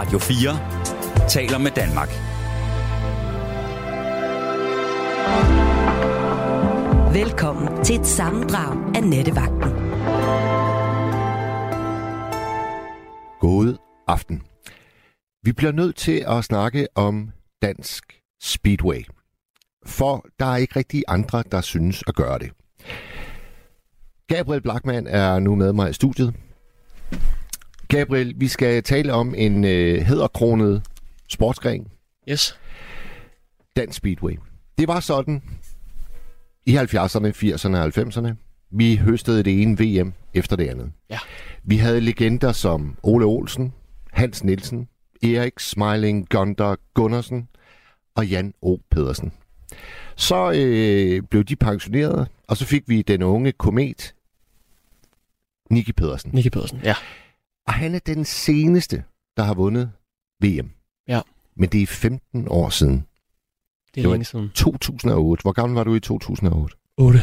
Radio 4 taler med Danmark. Velkommen til et sammendrag af Nettevagten. God aften. Vi bliver nødt til at snakke om dansk speedway. For der er ikke rigtig andre, der synes at gøre det. Gabriel Blackman er nu med mig i studiet. Gabriel, vi skal tale om en øh, hedderkronet sportsgren, Yes. dansk speedway. Det var sådan i 70'erne, 80'erne og 90'erne. Vi høstede det ene VM efter det andet. Ja. Vi havde legender som Ole Olsen, Hans Nielsen, Erik Smiling Gunder Gundersen og Jan O. Pedersen. Så øh, blev de pensioneret, og så fik vi den unge komet, Nicky Pedersen. Nicky Pedersen, ja. Og han er den seneste, der har vundet VM. Ja. Men det er 15 år siden. Det er Det var- længe siden. 2008. Hvor gammel var du i 2008? 8.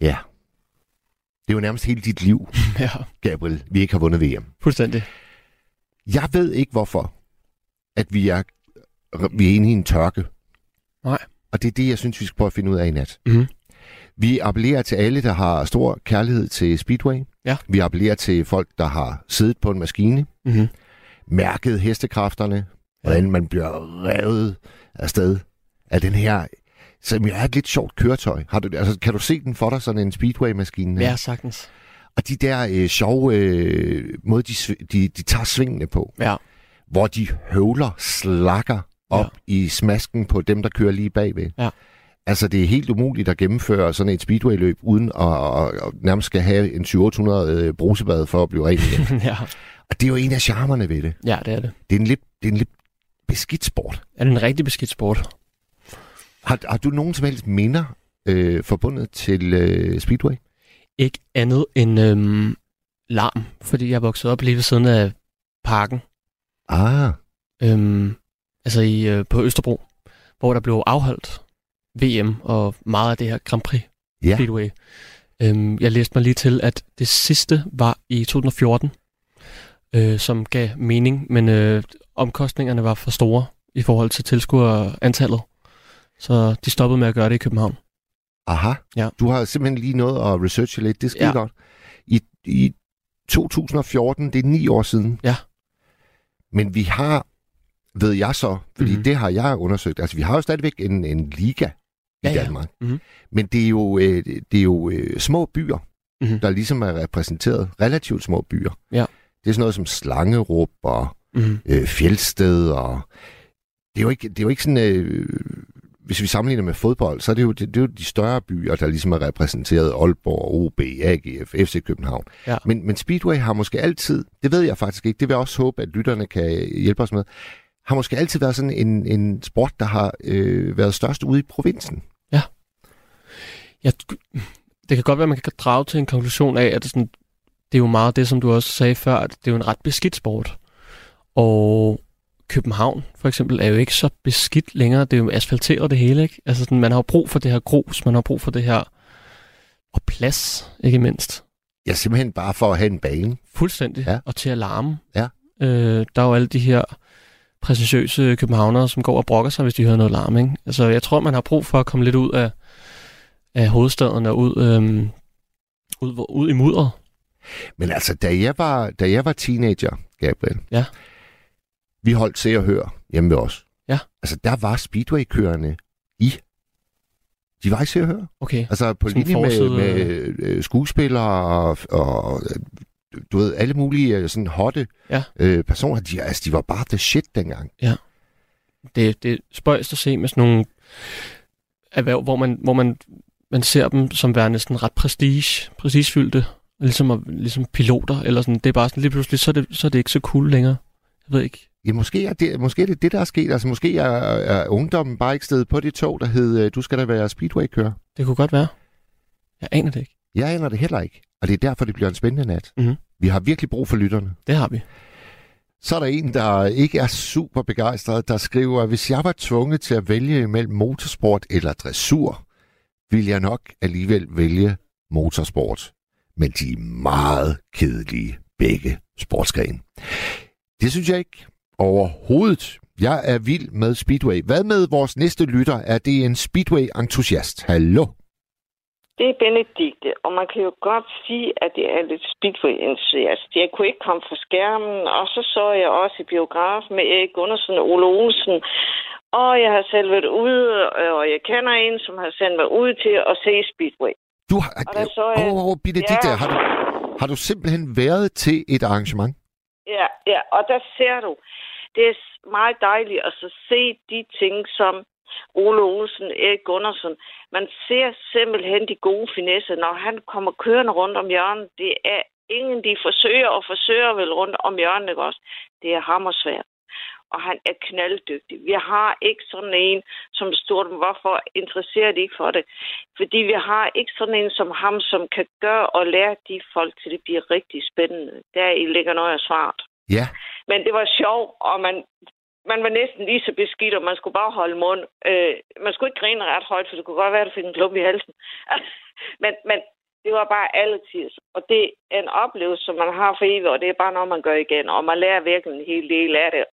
Ja. Det er jo nærmest hele dit liv, Ja, Gabriel, vi ikke har vundet VM. fuldstændig. Jeg ved ikke hvorfor, at vi er, vi er inde i en tørke. Nej. Og det er det, jeg synes, vi skal prøve at finde ud af i nat. Mhm. Vi appellerer til alle, der har stor kærlighed til Speedway. Ja. Vi appellerer til folk, der har siddet på en maskine, Mm-hmm. mærket hestekræfterne, hvordan man bliver revet afsted af den her, som jo er et lidt sjovt køretøj. Har du, altså, kan du se den for dig, sådan en Speedway-maskine? Ja, sagtens. Og de der øh, sjove øh, måde, de, de, de tager svingene på, Ja. hvor de høvler, slakker op ja. i smasken på dem, der kører lige bagved. Ja. Altså, det er helt umuligt at gennemføre sådan et speedway-løb, uden at, at, at nærmest skal have en 700 øh, brusebad for at blive ren igen. ja. Og det er jo en af charmerne ved det. ja, det er det. Det er en lidt, det er en lidt beskidt sport. Er det en rigtig beskidt sport? Har, har du nogen som helst minder øh, forbundet til øh, speedway? Ikke andet end øhm, larm, fordi jeg vokset op lige ved siden af parken. Ah, Øhm, altså i, øh, på Østerbro, hvor der blev afholdt VM og meget af det her Grand Prix ja. Speedway. Øhm, jeg læste mig lige til, at det sidste var i 2014, øh, som gav mening, men øh, omkostningerne var for store i forhold til tilskuerantallet. Så de stoppede med at gøre det i København. Aha. Ja. Du har simpelthen lige noget at researche lidt. Det er skide Ja. godt. I, I 2014, det er ni år siden. Ja. Men vi har, ved jeg så, fordi Mhm. mm-hmm. det har jeg undersøgt, altså vi har jo stadigvæk en, en liga i Ja, ja. Danmark. Mhm. Men det er jo, øh, det er jo øh, små byer, Mhm. der ligesom er repræsenteret. Relativt små byer. Ja. Det er sådan noget som Slangerup og Mm. øh, Fjeldsted og... Det er jo ikke, det er jo ikke sådan... Øh, hvis vi sammenligner med fodbold, så er det, jo, det, det er jo de større byer, der ligesom er repræsenteret. Aalborg, OB, AGF, FC København. Ja. Men, men Speedway har måske altid, det ved jeg faktisk ikke, det vil jeg også håbe, at lytterne kan hjælpe os med, har måske altid været sådan en, en sport, der har øh, været størst ude i provinsen. Jeg, det kan godt være, at man kan drage til en konklusion af, at det, sådan, det er jo meget det, som du også sagde før, at det er jo en ret beskidt sport. Og København for eksempel er jo ikke så beskidt længere. Det er jo asfalteret det hele, ikke? Altså sådan, man har brug for det her grus, man har brug for det her og plads, ikke mindst. Ja, simpelthen bare for at have en bane. Fuldstændig. Ja. Og til at larme. Ja. Øh, der er jo alle de her præsentiøse københavnere, som går og brokker sig, hvis de hører noget larm. Ikke? Altså, jeg tror, man har brug for at komme lidt ud af, af hovedstaden og ud, øhm, ud, ud i mudderet. Men altså, da jeg var, da jeg var teenager, Gabriel, Ja. vi holdt se og hør hjemme ved os. Ja. Altså, der var Speedway-kørende i. De var i se og hør. Okay. Altså på Sådan linje med, forside- med øh, skuespillere og, og du ved, alle mulige øh, sådan hotte Ja. øh, personer. De, altså, de var bare the shit dengang. Det, det er spøjst at se med sådan nogle erhverv, hvor man, hvor man, man ser dem som værende sådan ret prestige, prestigefyldte, ligesom, ligesom piloter, eller sådan. Det er bare sådan lige pludselig, så er det, så er det ikke så cool længere. Jeg ved ikke. Ja, måske er det, måske er det det, der er sket. Altså, måske er, er ungdommen bare ikke stedet på det tog, der hed, øh, du skal da være Speedway-kører. Det kunne godt være. Jeg aner det ikke. Jeg aner det heller ikke. Og det er derfor, det bliver en spændende nat. Mhm. Vi har virkelig brug for lytterne. Det har vi. Så er der en, der ikke er super begejstret, der skriver, hvis jeg var tvunget til at vælge mellem motorsport eller dressur, vil jeg nok alligevel vælge motorsport. Men de er meget kedelige, begge sportsgrene. Det synes jeg ikke. overhovedet. Jeg er vild med Speedway. Hvad med vores næste lytter? Er det en Speedway-entusiast? Hallo? Det er Benedikte, og man kan jo godt sige, at det er lidt Speedway-entusiast. Jeg kunne ikke komme fra skærmen, og så så jeg også i biograf med Erik Gunnarsen og Ole Olsen. Og jeg har selv været ude, og jeg kender en, som har sendt mig ud til at se Speedway. Du har... Og der så jeg- Åh, oh, Benedikte, Ja. har, du, har du simpelthen været til et arrangement? Ja, ja, og der ser du, det er meget dejligt at så se de ting, som Ole Olsen, Erik Gundersen, man ser simpelthen de gode finesser, når han kommer kørende rundt om hjørnet. Det er ingen, de forsøger og forsøger vel rundt om hjørnet, ikke også? Det er hammersvært. Og han er knalddygtig. Vi har ikke sådan en, som stort, hvorfor interesserer de ikke for det? Fordi vi har ikke sådan en som ham, som kan gøre og lære de folk til, det bliver rigtig spændende. Der i ligger noget af svaret. Ja. Men det var sjovt, og man, man var næsten lige så beskidt, og man skulle bare holde mund. Øh, man skulle ikke grine ret højt, for det kunne godt være, at du fik en klump i halsen. men, men det var bare alle tids. Og det er en oplevelse, som man har for evigt, og det er bare noget, man gør igen. Og man lærer virkelig en hel del af det.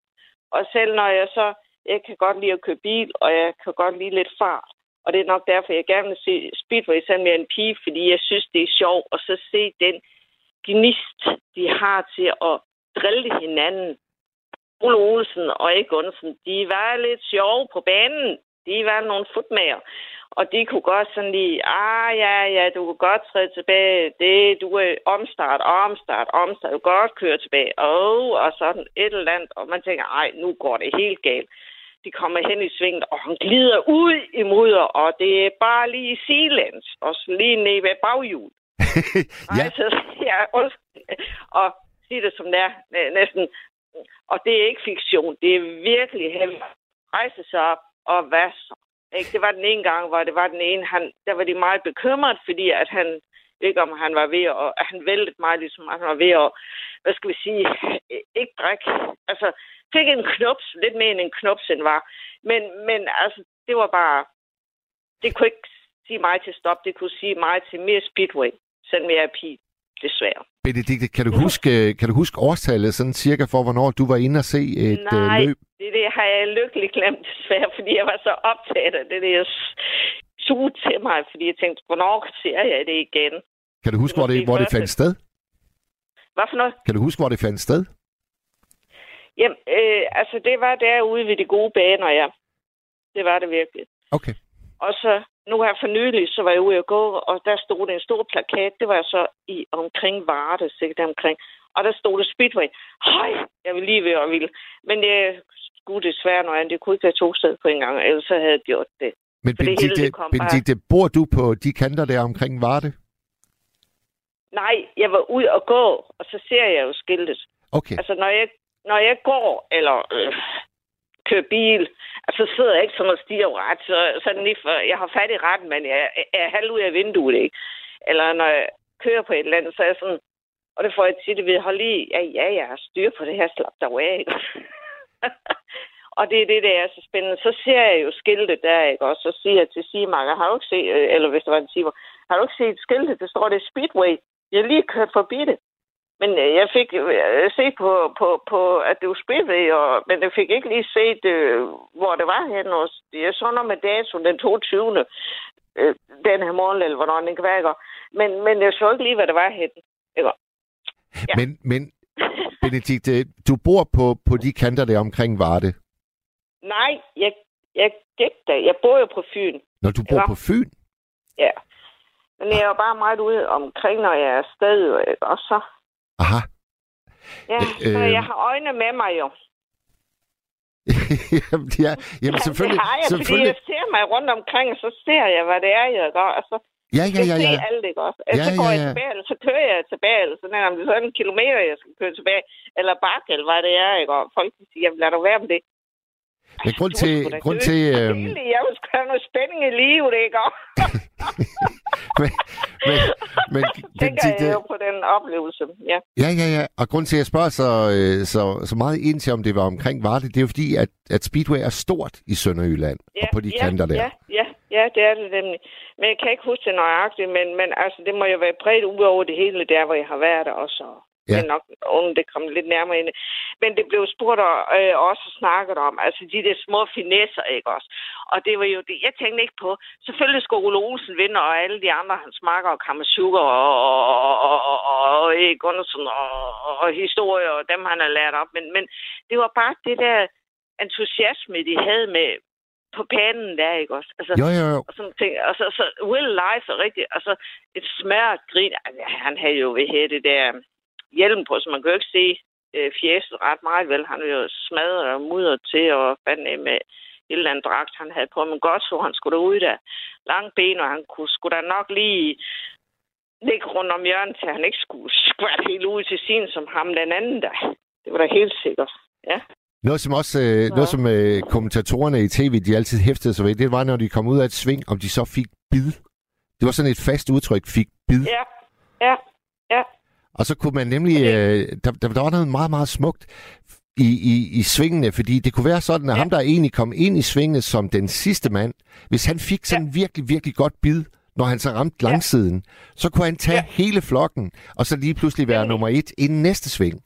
Og selv når jeg så, jeg kan godt lide at køre bil, og jeg kan godt lide lidt fart. Og det er nok derfor, jeg gerne vil se Speedway sammen med en pige, fordi jeg synes, det er sjovt at så se den gnist, de har til at drille hinanden. Ole Olsen og Erik de var lidt sjove på banen. De var nogle futmager. Og de kunne godt sådan lige, ah ja, ja, du kan godt træde tilbage. Det, du er omstart, omstart, omstart. Du kan godt køre tilbage. Oh, og sådan et eller andet. Og man tænker, ej, nu går det helt galt. De kommer hen i svinget, og han glider ud i mudder, og det er bare lige sidelæns, og så lige ned ved baghjul. ja. Ej, så, ja, undskyld. og sig det som det er, næ- næsten. Og det er ikke fiktion. Det er virkelig heavy. Rejse sig op og hvad så? Ikke? Det var den ene gang, hvor det var den ene, han, der var de meget bekymret, fordi at han, ikke om han var ved at, at han væltede mig, ligesom han var ved at, hvad skal vi sige, ikke drikke. Altså, fik en knops, lidt mere end en knops end var. Men, men altså, det var bare, det kunne ikke sige mig til stop, det kunne sige mig til mere speedway, selvom jeg er pige, desværre. Benedikte, kan du huske, kan du huske årstallet sådan cirka for, hvornår du var inde og se et øh, Nej, løb? det, det har jeg lykkeligt glemt desværre, fordi jeg var så optaget af det, der suge til mig, fordi jeg tænkte, hvornår ser jeg det igen? Kan du huske, det hvor det, hvor det fandt sted? Hvad for noget? Kan du huske, hvor det fandt sted? Jamen, øh, altså det var derude ved de gode baner, ja. Det var det virkelig. Okay. Og så nu her for nylig, så var jeg ude at gå, og der stod der en stor plakat. Det var så i omkring Varde, sikkert omkring. Og der stod der Speedway. Hej, jeg vil lige være vild. Men det skulle desværre noget andet. Det kunne ikke være to steder på en gang, ellers så havde jeg gjort det. Men For det hele, Benedikte, det bare- Benedikte, bor du på de kanter der omkring Varde? Nej, jeg var ude og gå, og så ser jeg jo skiltet. Okay. Altså, når jeg, når jeg går, eller øh, kører bil, altså, så sidder jeg ikke sådan og stiger ret, så sådan lige for, jeg har fat i retten, men jeg, jeg er halv ud af vinduet, ikke? Eller når jeg kører på et eller andet, så er jeg sådan, og det får jeg tit at vide, hold lige, ja, ja, jeg har styr på det her, slap dig af, ikke? og det er det, der er så spændende. Så ser jeg jo skiltet der, ikke? Og så siger jeg til Simark, har du ikke set, øh, eller hvis det var en Simark, har du ikke set skiltet, der står det Speedway. Jeg har lige kørt forbi det. Men øh, jeg fik øh, set på, på, på, at det var Speedway, og, men jeg fik ikke lige set, øh, hvor det var henne. Og Jeg så noget med dato den 22. Øh, den her morgen, eller hvornår den kan være. ikke? Men, men jeg så ikke lige, hvad det var henne. Ikke? ja. Men, men Benedikte, du bor på, på de kanter der omkring Varde. Nej, jeg, jeg gik der. Jeg bor jo på Fyn. Når du bor Ja. på Fyn? Ja. Men jeg er jo bare meget ude omkring, når jeg er afsted. Ikke? Og så, Aha. ja, Øh, så øh. jeg har øjne med mig jo. jamen, ja, jamen selvfølgelig. det har jeg, fordi selvfølgelig. jeg ser mig rundt omkring, og så ser jeg, hvad det er, jeg gør. Og så Ja, ja, ja, jeg ja. ser alt, ikke også? Ja, så går ja, jeg ja. tilbage, eller så kører jeg tilbage, eller sådan, om det er sådan en kilometer, jeg skal køre tilbage, eller bakke, eller hvad det er, ikke? Og folk siger, jamen, lad du være med det. Men grund til, grund til, Egentlig, Jeg vil have noget spænding i livet, ikke? Og men, men, men tænker Benedikte, jeg jo på den oplevelse, ja. ja, ja, ja. Og grund til, at jeg spørger så, øh, så, så meget ind til, om det var omkring Varde, det er jo fordi, at, at Speedway er stort i Sønderjylland Ja, og på de ja, kanter der. Ja, ja, ja, det er det nemlig. Men jeg kan ikke huske det nøjagtigt, men, men altså, det må jo være bredt ud over det hele der, hvor jeg har været også. Ja. Det er nok nogen, det kom lidt nærmere ind. Men det blev spurgt og øh, også snakket om, altså de der små finesser, ikke også? Og det var jo det, jeg tænkte ikke på. Selvfølgelig skulle Ole Olsen vinde, og alle de andre, hans marker og Kammersugar og, og, og, og, og, og og, og, og historier, og dem han har lært op. Men, men det var bare det der entusiasme, de havde med, på panden der, ikke også? Altså, jo, jo, jo. Og sådan ting. Og så, så Will Life er rigtigt. Altså, et smørt grin. Altså, han havde jo ved her det der hjelm på, så man kan jo ikke se øh, fjeset ret meget, vel? Han er jo smadret og mudret til, og fanden med et eller andet dragt, han havde på. Men godt så, han skulle ud der. Lange ben, og han kunne, skulle da nok lige ligge rundt om hjørnet, til han ikke skulle skvært helt ud til sin som ham den anden der. Det var da helt sikkert. Ja. Noget som også, øh, ja. noget som øh, kommentatorerne i tv, de altid hæftede sig ved, det var, når de kom ud af et sving, om de så fik bid. Det var sådan et fast udtryk, fik bid. Ja, ja, ja. Og så kunne man nemlig, øh, der, der var noget meget, meget smukt i, i, i svingene, fordi det kunne være sådan, at ja. ham, der egentlig kom ind i svingene som den sidste mand, hvis han fik sådan ja. virkelig, virkelig godt bid, når han så ramte langsiden, ja. så kunne han tage ja. hele flokken, og så lige pludselig være ja. nummer et i næste sving.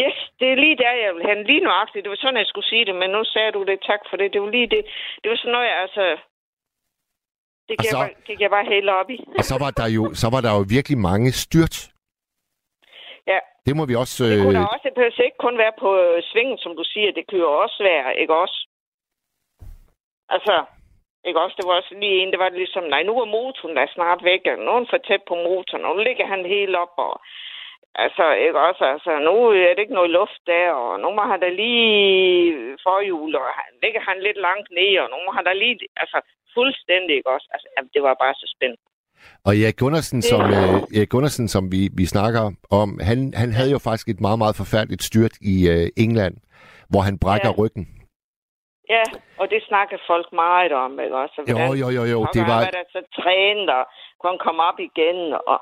Yes, det er lige der, jeg vil have lige nøjagtigt. Det var sådan, jeg skulle sige det, men nu sagde du det. Tak for det. Det var lige det. Det var sådan noget, jeg, altså... Det gik, så, jeg, bare, gik jeg bare helt op i. og så var, der jo, så var der jo virkelig mange styrt. Det må vi også... Det kunne øh... også, det behøver ikke kun være på øh, svingen, som du siger. Det kan jo også være, ikke også? Altså, ikke også? Det var også lige en, det var ligesom, nej, nu er motoren der er snart væk, og nu er for tæt på motoren, og nu ligger han helt op, og Altså, ikke også? Altså, nu er det ikke noget luft der, og nu må han da lige forhjul, og han, ligger han lidt langt ned, og nu må han da lige... Altså, fuldstændig, ikke også? Altså, det var bare så spændende. Og Erik Gundersen, som, øh, Erik Gundersen, som vi, vi snakker om, han, han havde jo faktisk et meget, meget forfærdeligt styrt i øh, England, hvor han brækker ja. ryggen. Ja, og det snakker folk meget om, ikke også? jo, jo, jo, jo. Det var... Han var så trænet, og kunne han komme op igen, og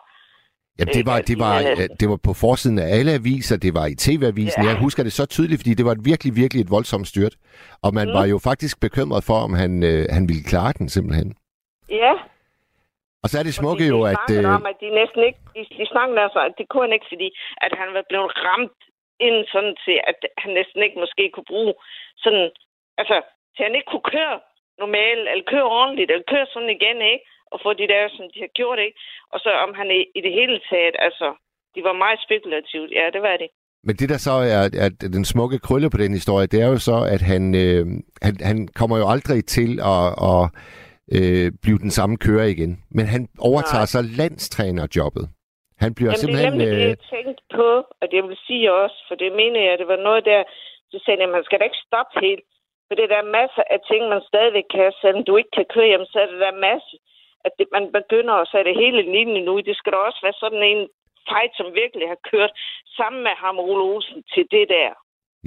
Ja, det var, det, var, det var på forsiden af alle aviser, det var i TV-avisen. Ja. Jeg husker det så tydeligt, fordi det var virkelig, virkelig et voldsomt styrt. Og man mm. var jo faktisk bekymret for, om han, øh, han ville klare den simpelthen. Ja. Og så er det smukke de jo, at... De øh... om, at de næsten ikke... De, de snakkede altså, at det kunne han ikke, fordi at han var blevet ramt ind sådan til, at han næsten ikke måske kunne bruge sådan... Altså, til han ikke kunne køre normalt, eller køre ordentligt, eller køre sådan igen, ikke? og få de der, som de har gjort, ikke? Og så om han i, i det hele taget, altså, de var meget spekulativt. Ja, det var det. Men det, der så er at den smukke krølle på den historie, det er jo så, at han, øh, han, han kommer jo aldrig til at, at øh, blive den samme kører igen. Men han overtager Nej. så landstrænerjobbet. Han bliver Jamen, simpelthen... det er nemlig det, jeg tænkte på, og det vil sige også, for det mener jeg, det var noget der, så sagde jeg, man skal da ikke stoppe helt. For det er der masser af ting, man stadigvæk kan, selvom du ikke kan køre hjem, så er det der masse at det, man begynder at sætte hele linjen nu. Det skal da også være sådan en fight, som virkelig har kørt sammen med ham Ole Olsen til det der.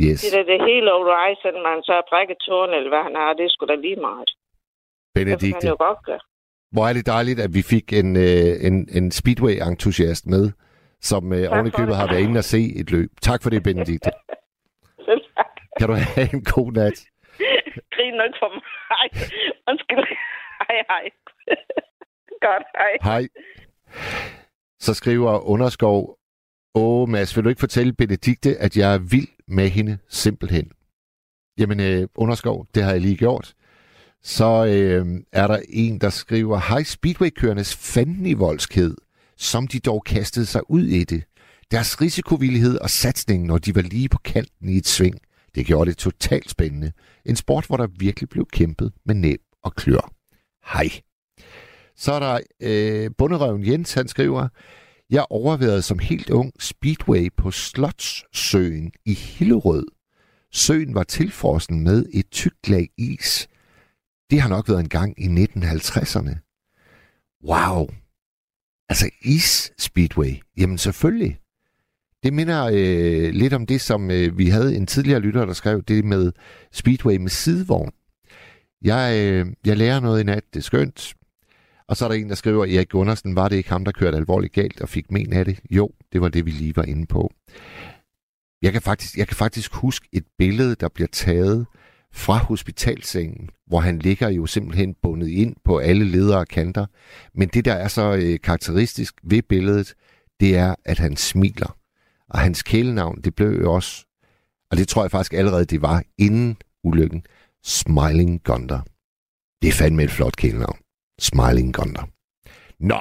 Yes. Det er det hele alright, selvom man så har brækket tårn, eller hvad han har, det skulle da lige meget. Benedikte. Det kan jo godt gøre. Hvor er det dejligt, at vi fik en, øh, en, en Speedway-entusiast med, som øh, ovenikøbet har været inde og se et løb. Tak for det, Benedikte. Selv tak. Kan du have en god nat? Grin nok for mig. Undskyld. Hej, hej. Godt, hej. Hej. Så skriver Underskov, Åh, Mads, vil du ikke fortælle Benedikte, at jeg er vild med hende simpelthen? Jamen, øh, Underskov, det har jeg lige gjort. Så øh, er der en, der skriver, Hej Speedway-kørendes fanden i voldskhed, som de dog kastede sig ud i det. Deres risikovillighed og satsning, når de var lige på kanten i et sving, det gjorde det totalt spændende. En sport, hvor der virkelig blev kæmpet med næb og klør. Hej. Så er der øh, bunderøven Jens, han skriver, jeg overvejede som helt ung Speedway på Slotssøen i Hillerød. Søen var tilfrossen med et tykt lag is. Det har nok været en gang i 1950'erne. Wow. Altså is Speedway. Jamen selvfølgelig. Det minder øh, lidt om det, som øh, vi havde en tidligere lytter, der skrev det med Speedway med sidevogn. Jeg, øh, jeg lærer noget i nat, det er skønt. Og så er der en, der skriver, Erik Gundersen, var det ikke ham, der kørte alvorligt galt og fik men af det? Jo, det var det, vi lige var inde på. Jeg kan faktisk, jeg kan faktisk huske et billede, der bliver taget fra hospitalsengen, hvor han ligger jo simpelthen bundet ind på alle ledere og kanter. Men det, der er så øh, karakteristisk ved billedet, det er, at han smiler. Og hans kælenavn, det blev jo også, og det tror jeg faktisk allerede, det var inden ulykken, Smiling Gunder. Det er fandme et flot kælenavn. Smiling Gunder. Nå,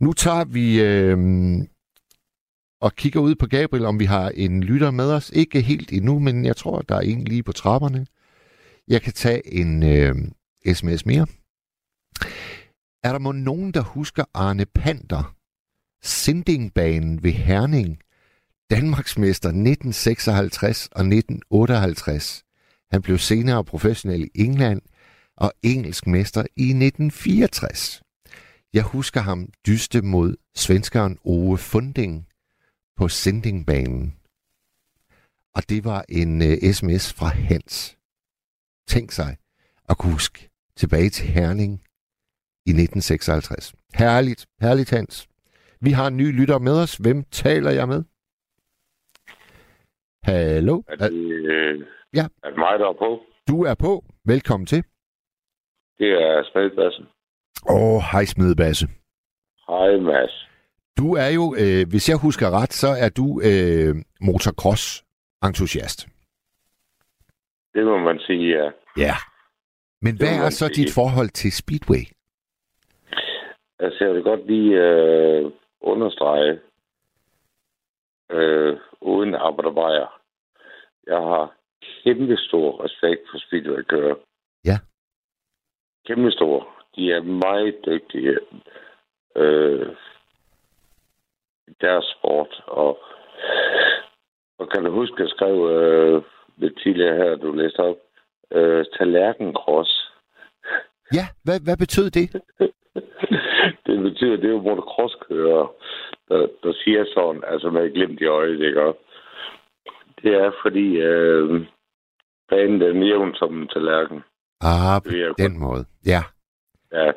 nu tager vi øh, og kigger ud på Gabriel, om vi har en lytter med os. Ikke helt endnu, men jeg tror, der er en lige på trapperne. Jeg kan tage en øh, sms mere. Er der må nogen, der husker Arne Panter? Sindingbanen ved Herning. Danmarksmester 1956 og 1958. Han blev senere professionel i England og engelsk mester i 1964. Jeg husker ham dyste mod svenskeren Ove Funding på Sindingbanen. Og det var en øh, uh, sms fra Hans. Tænk sig at kunne huske tilbage til Herning i 1956. Herligt, herligt Hans. Vi har en ny lytter med os. Hvem taler jeg med? Hallo? Er det, øh, ja. er det mig, der er på? Du er på. Velkommen til. Det er Smedbasse. Åh, oh, hej Smedbasse. Hej Mads. Du er jo, øh, hvis jeg husker ret, så er du øh, motocross-entusiast. Det må man sige, ja. Ja. Men det hvad er så sige. dit forhold til Speedway? Altså, jeg vil godt lige øh, understrege, øh, uden arbejderbejer. Jeg har kæmpe stor respekt for speedway-kører. Ja. Kæmpe stor. De er meget dygtige. Øh, deres sport. Og, og kan du huske, at jeg skrev øh, lidt tidligere her, du læste op, øh, tallerkencross. Ja, hvad, hvad betød det? det betyder, det er jo motocrosskører, der, der siger sådan, altså med glimt i øjet, ikke? Det er fordi, øh, banen er jævn som en tallerken. Ah, på den måde. Ja. Ja.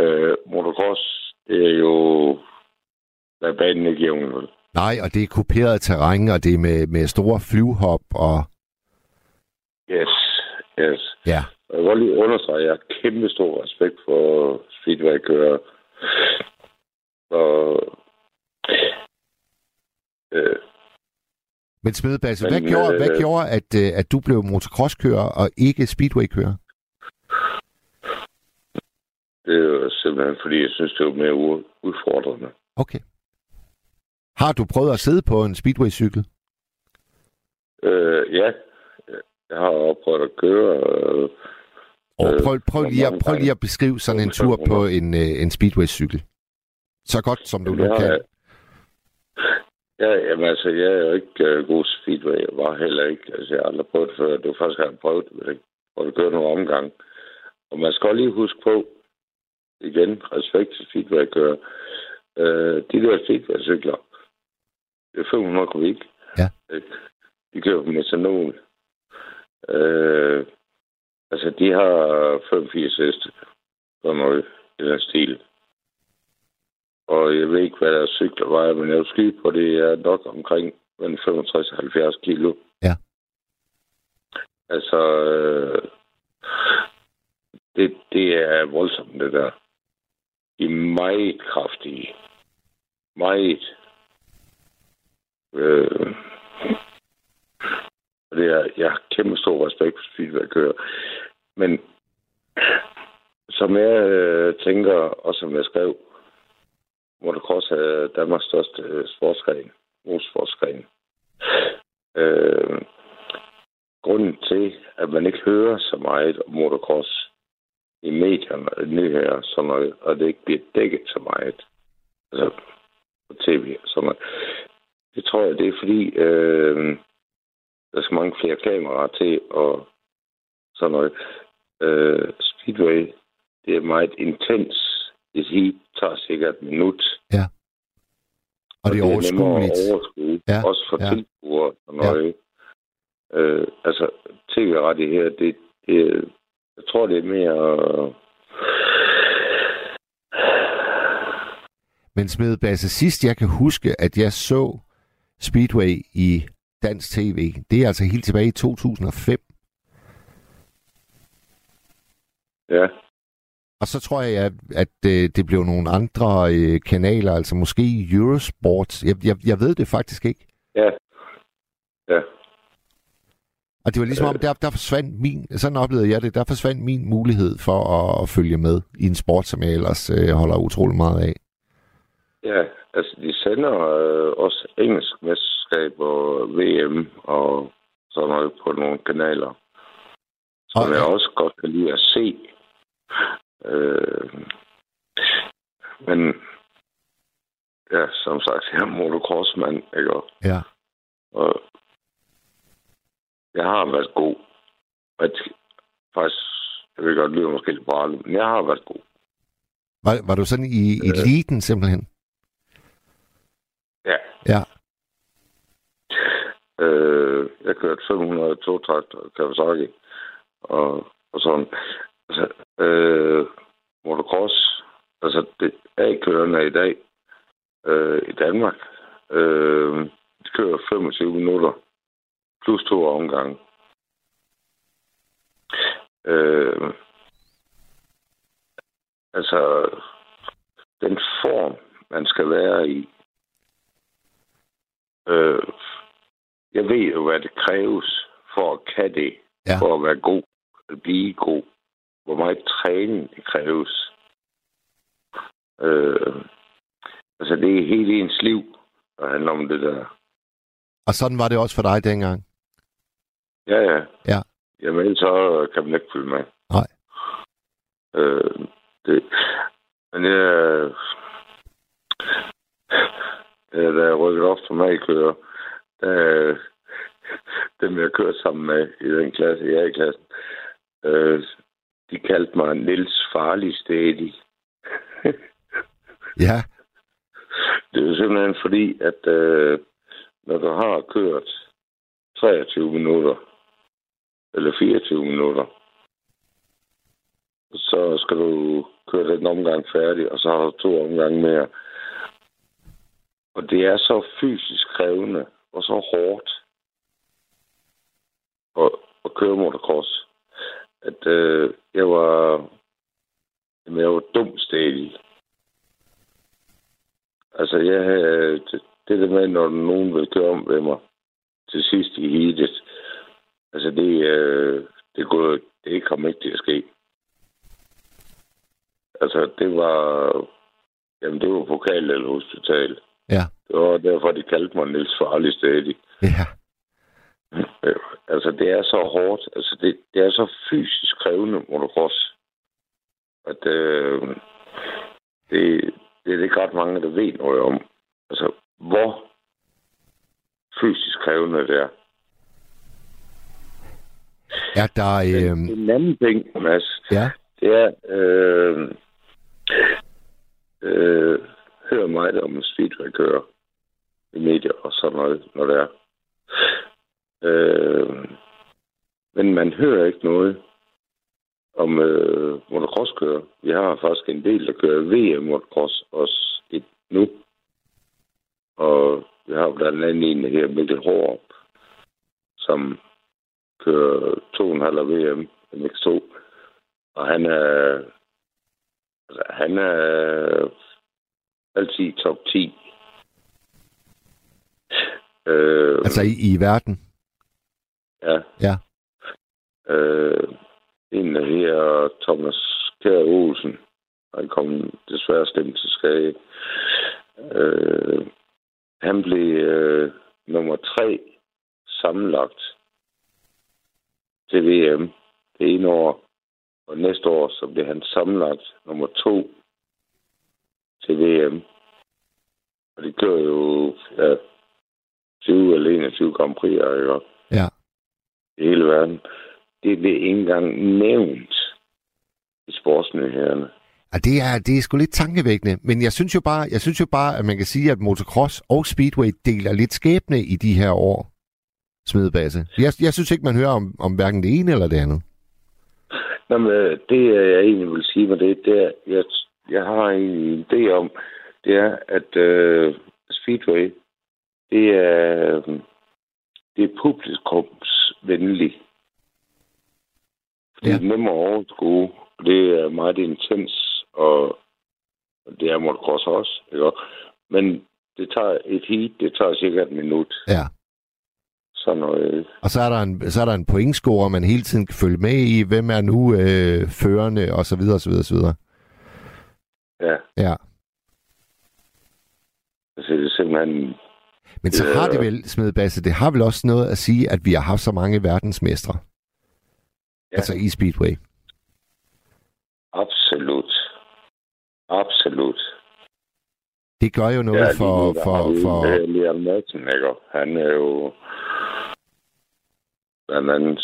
Øh, motocross, det er jo der er banen ikke jævn. Nej, og det er kuperet terræn, og det er med, med store flyvehop og... Yes, yes. Ja. Jeg vil lige understrege, jeg har kæmpe stor respekt for speedway-kører. Og, øh, men Smedbasse, hvad, gjorde, øh, hvad gjorde, at, øh, at du blev motocrosskører og ikke speedway-kører? Det er simpelthen, fordi jeg synes, det var mere udfordrende. Okay. Har du prøvet at sidde på en speedway-cykel? Øh, ja. Jeg har prøvet at køre. Øh, og prøv, prøv, lige at, prøv lige at beskrive sådan en tur på en, øh, en speedway-cykel. Så godt, som du nu kan. Ja, jamen altså, jeg er jo ikke uh, god speedway. Jeg var heller ikke. Altså, jeg har aldrig prøvet det før. Det var første gang, jeg prøvede det. Og det gør nogle omgang. Og man skal lige huske på, igen, respekt til speedway-kører. Uh, de der speedway-cykler, det er 500 kubik. Ja. De kører på metanol. Øh, altså, de har 85 heste. Sådan noget i den stil. Og jeg ved ikke, hvad der cykler vejer, men jeg vil skyde på, det er nok omkring 65-70 kilo. Ja. Altså, øh, det, det er voldsomt, det der. De er meget kraftige. Meget. Øh, det er, jeg har kæmpe stor respekt for speedwaykører. Men som jeg øh, tænker, og som jeg skrev, motocross er Danmarks største øh, sportsgren, motorsportsgren. Øh, grunden til, at man ikke hører så meget om motocross i medierne og nyheder, sådan noget, og det ikke bliver dækket så meget, altså på tv, sådan noget, det tror jeg, det er fordi, øh, der skal mange flere kameraer til, og sådan noget. Øh, speedway, det er meget intens. Det heat tager sikkert et minut. Ja. Og, og det er overskueligt. overskue, ja. Også for ja. tilskuere og noget. Ja. Øh, altså, tv-rettigheder, det, det, jeg tror, det er mere... Men Smed Basse, sidst jeg kan huske, at jeg så Speedway i dansk tv. Det er altså helt tilbage i 2005. Ja. Og så tror jeg, at, at øh, det blev nogle andre øh, kanaler, altså måske Eurosport. Jeg, jeg, jeg ved det faktisk ikke. Ja. Ja. Og det var ligesom om, der, der forsvandt min, sådan oplevede jeg det, der forsvandt min mulighed for at, at følge med i en sport, som jeg ellers øh, holder utrolig meget af. Ja, altså de sender øh, også engelsk mesterskab og VM og sådan noget på nogle kanaler, som Og- jeg også godt kan lide at se. Øh, men ja, som sagt, jeg er motocrossmand, ikke? Ja. og jeg har været god. Rigtig, faktisk, jeg ved godt, det lyder måske lidt brælle, men jeg har været god. Var, var du sådan i eliten simpelthen? Ja. Ja. Øh, jeg kørte 502 traktor Kawasaki og, og sådan. Altså, øh, motocross, altså det er kørende i dag øh, i Danmark. Øh, de kører 25 minutter plus to omgange. Øh, altså, den form, man skal være i, øh, jeg ved jo, hvad det kræves for at kan det, Ja. for at være god, at blive god. Hvor meget træning det kræves. Øh, altså, det er hele ens liv, der handler om det der. Og sådan var det også for dig dengang? Ja, ja. Ja. Jamen, så kan man ikke følge med. Nej. Øh, det, men jeg... Ja, da jeg rykkede op som A-kører, der, dem jeg kørte sammen med i den klasse, i A-klassen, øh, de kaldte mig Nils Farlig Stedig. Ja. Det er jo simpelthen fordi, at øh, når du har kørt 23 minutter, eller 24 minutter, så skal du køre den omgang færdig, og så har du to omgange mere. Og det er så fysisk krævende og så hårdt at, at køre motocross, at øh, jeg var jamen, jeg var dum stedig. Altså, jeg havde det, det der med, når nogen vil køre om ved mig til sidst i heatet, altså det, øh, det, kunne, det kom ikke til at ske. Altså, det var, jamen det var pokal eller hospital. Ja. Det var derfor, de kaldte mig Niels Farlig Stedig. Ja. Øh, altså, det er så hårdt. Altså, det, det er så fysisk krævende motocross, at øh, det, det er ikke ret mange, der ved noget om. Altså, hvor fysisk krævende det er. Er der... Øh, Men en anden ting, Mads, ja. det er, øh, øh, hører meget om speedway-kører i medier og sådan noget, når det er. Øh, men man hører ikke noget om øh, motocrosskører. Vi har faktisk en del, der kører VM motocross også et nu. Og vi har blandt andet en her, Mikkel Hårup, som kører 2,5 af VM, MX2. Og han er, altså, han er altid top 10. Øh, Altså i, i verden? Ja. Ja. Øh, en af her, Thomas Kjær Olsen, han kom desværre stemt til skade. Øh, han blev øh, nummer tre sammenlagt til VM det ene år. Og næste år, så blev han sammenlagt nummer to til VM. Og det kører jo ja, 20 eller 21 Grand Prix, ikke? Ja. i hele verden. Det blev ikke engang nævnt i sportsnyhederne. Ja, det er, det er sgu lidt tankevækkende, men jeg synes jo bare, jeg synes jo bare, at man kan sige, at motocross og speedway deler lidt skæbne i de her år. Smedebasse. Jeg, jeg synes ikke, man hører om, om hverken det ene eller det andet. Nå, men øh, det jeg egentlig vil sige med det, det er, jeg, jeg har en idé om, det er, at øh, Speedway, det er, det er publikumsvenligt. Det Ja. er nemmere at overskue, det er meget intens, og og det er motocross også, ikke? Men det tager et heat, det tager cirka et minut. Ja. Sådan noget. Og så er der en, så er der en pointscore, man hele tiden kan følge med i. Hvem er nu øh, førende, og så videre, og så videre, og så videre. Ja. Ja. Simpelthen... Men så har det vel, Smedbasse, det har vel også noget at sige, at vi har haft så mange verdensmestre. Ja. Altså i Speedway. Absolut. Absolut. Det gør jo noget Ja, for... nu, for, vi, for øh, Liam Madsen, ikke? Han er jo... Blandt andet...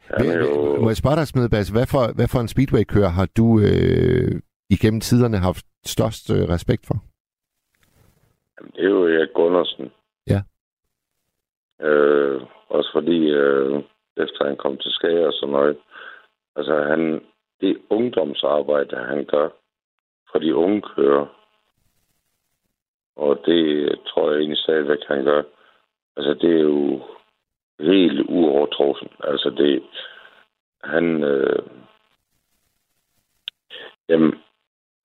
Han er jo... Må jeg spørge dig, Smedbasse, hvad for, hvad for en Speedway-kører har du øh, igennem tiderne haft størst øh, respekt for? Jamen, Det er jo Erik Gundersen. Ja. Øh, også fordi, øh, efter han kom til skade og sådan noget, altså han, det ungdomsarbejde, han gør for de unge kører, og det tror jeg egentlig stadigvæk, han gør. Altså, det er jo helt uovertruffen. Altså, det... Han... Øh, jamen,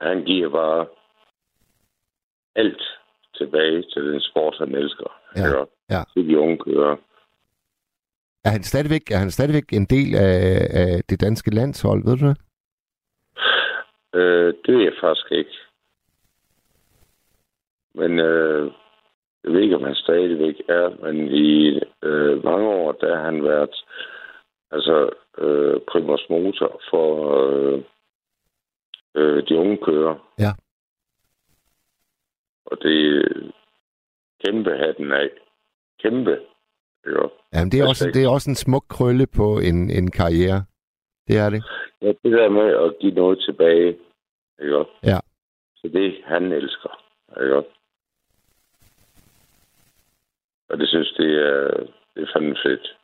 han giver bare alt tilbage til den sport, han elsker. Ja, ikke? ja. Til de unge kører. Er han stadigvæk, er han stadigvæk en del af, af det danske landshold, ved du det? Øh, det ved jeg faktisk ikke. Men øh, jeg ved ikke, om han stadigvæk er, men i øh, mange år, der har han været altså øh, primus motor for øh, øh, de unge kører. Ja. Og det er kæmpe hatten af. Kæmpe. Ja. Jamen, det er, også, det er også en smuk krølle på en, en karriere. Det er det. ja, det der med at give noget tilbage. Ikke? Ja. Så det han elsker. Ikke? Og det synes det er, det er fandme fedt.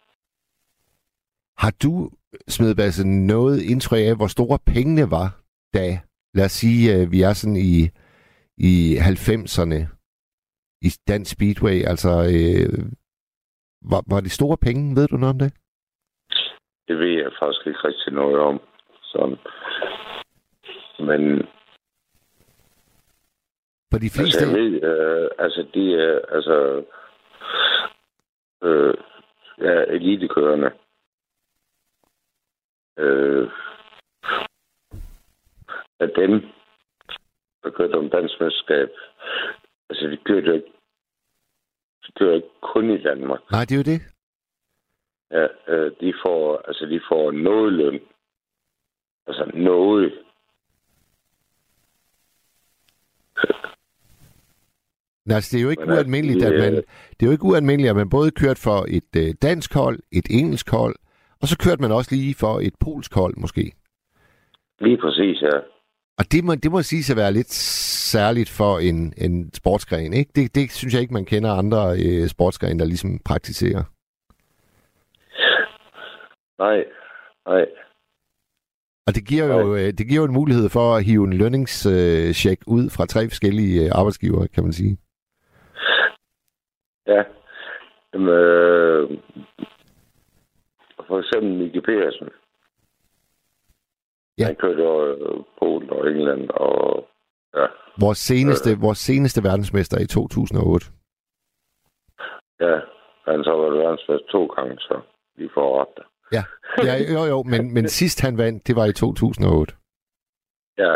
Har du, Smedbasse, noget indtryk af, hvor store pengene var, da, lad os sige, at vi er sådan i, i 90'erne i dansk speedway? Altså, øh, var, var det store penge? Ved du noget om det? Det ved jeg faktisk ikke rigtig noget om. Sådan. Men For de altså, fleste... jeg ved, øh, altså de er, altså, øh, ja, elitekørende. Øh, af dem, der kørte om dansk mesterskab, altså de kørte ikke, de kører ikke kun i Danmark. Nej, det er jo det. Ja, øh, de får, altså de får noget løn. Altså noget. Nej, altså, det er jo ikke Men altså, ualmindeligt, at man, det er jo ikke ualmindeligt, at man både kørte for et øh, dansk hold, et engelsk hold, og så kørte man også lige for et polsk hold, måske. Lige præcis, ja. Og det må, det må sige at være lidt særligt for en, en sportsgren, ikke? Det, det synes jeg ikke, man kender andre øh, sportsgrene, der ligesom praktiserer. Nej, nej. Og det giver jo, øh, det giver jo en mulighed for at hive en lønningscheck ud fra tre forskellige øh, arbejdsgivere, kan man sige. Ja. Jamen, øh, for eksempel Mikke Petersen. Ja. Han kørte jo øh, Polen og England og ja, Vores seneste, vores seneste verdensmester i 2008. ja. Han så var verdensmester to gange, så vi får ret der. Ja, ja jo jo, men, men sidst han vandt, det var i 2008. Ja.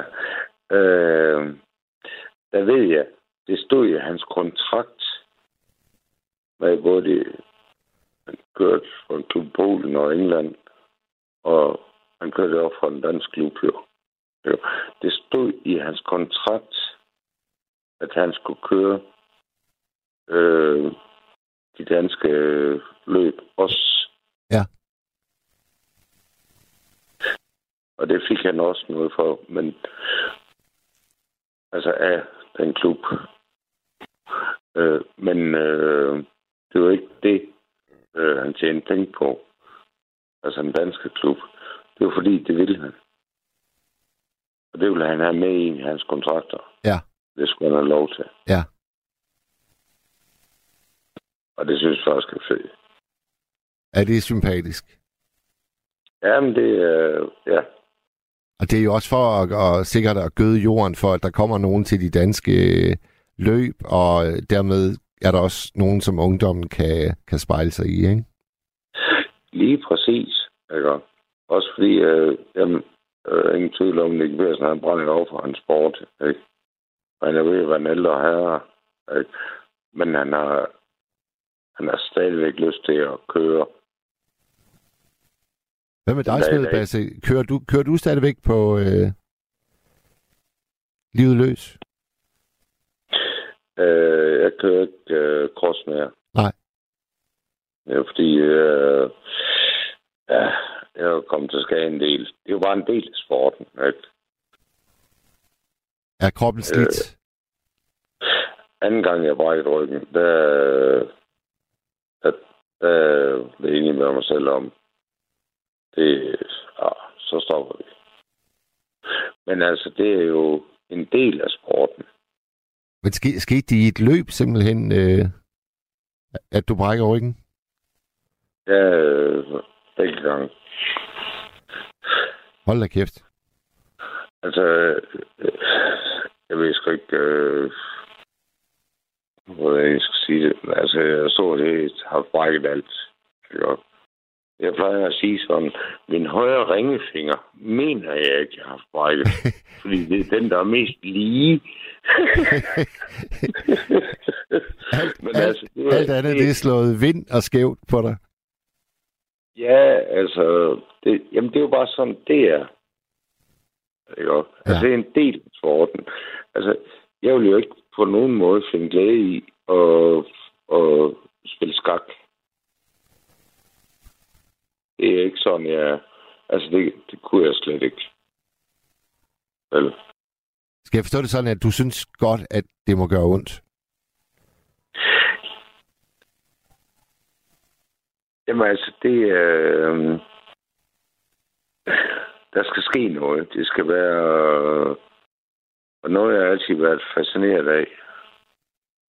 Øh, der ved jeg, det stod i hans kontrakt, med både de han kørte klub Polen og England, og han kørte også for en dansk klub. Jo. Jo. Det stod i hans kontrakt, at han skulle køre øh, de danske øh, løb også. Ja. Og det fik han også noget for, men altså af den klub. Øh, men øh, det var ikke det, øh, han tjente penge på. Altså en danske klub. Det var fordi, det ville han. Og det ville han have med i hans kontrakter. Ja. Det skulle han have lov til. Ja. Og det synes jeg faktisk er fedt. Er det sympatisk? Jamen, det er... ja. Og det er jo også for at, at sikkert at gøde jorden for, at der kommer nogen til de danske øh, løb, og øh, dermed er der også nogen, som ungdommen kan, kan spejle sig i, ikke? Lige præcis. Ikke? Også fordi, øh, jamen, øh, ingen tvivl om, Nick han brænder over for hans sport. Ikke? Han er ved at være en ældre herre. Ikke? Men han har, han har stadigvæk lyst til at køre. Hvad med dig, Smedebasse? Kører du, kører du stadigvæk på øh, livet løs? Øh, jeg kører ikke øh, cross mere. Nej. Ja, fordi øh, ja, jeg er kommet til skade en del. Det er jo bare en del af sporten. Ikke? Er kroppen slidt? Øh, anden gang, jeg brækkede ryggen, der, der, der blev jeg enig med mig selv om, det, ja, så stopper vi. Men altså, det er jo en del af sporten. Men ske, skete det i et løb simpelthen, øh, at du brækker ryggen? Ja, gange. Hold da kæft. Altså, øh, jeg ved sgu ikke, øh, hvordan jeg skal sige det. Altså, jeg så det, har brækket alt. Ikke? Jeg plejer at sige sådan, min højre ringefinger mener jeg ikke, jeg har brækket. fordi det er den, der er mest lige. alt, Men altså, det alt andet, det er slået vind og skævt på dig. Ja, altså, det, jamen det er jo bare sådan, det er. Altså, ja. Altså, det er en del af sporten. Altså, jeg vil jo ikke på nogen måde finde glæde i at, at spille skak. Det er ikke sådan, jeg... Altså, det, det kunne jeg slet ikke. Vel? Skal jeg forstå det sådan, at du synes godt, at det må gøre ondt? Jamen altså, det øh, Der skal ske noget. Det skal være... Og noget, jeg har altid været fascineret af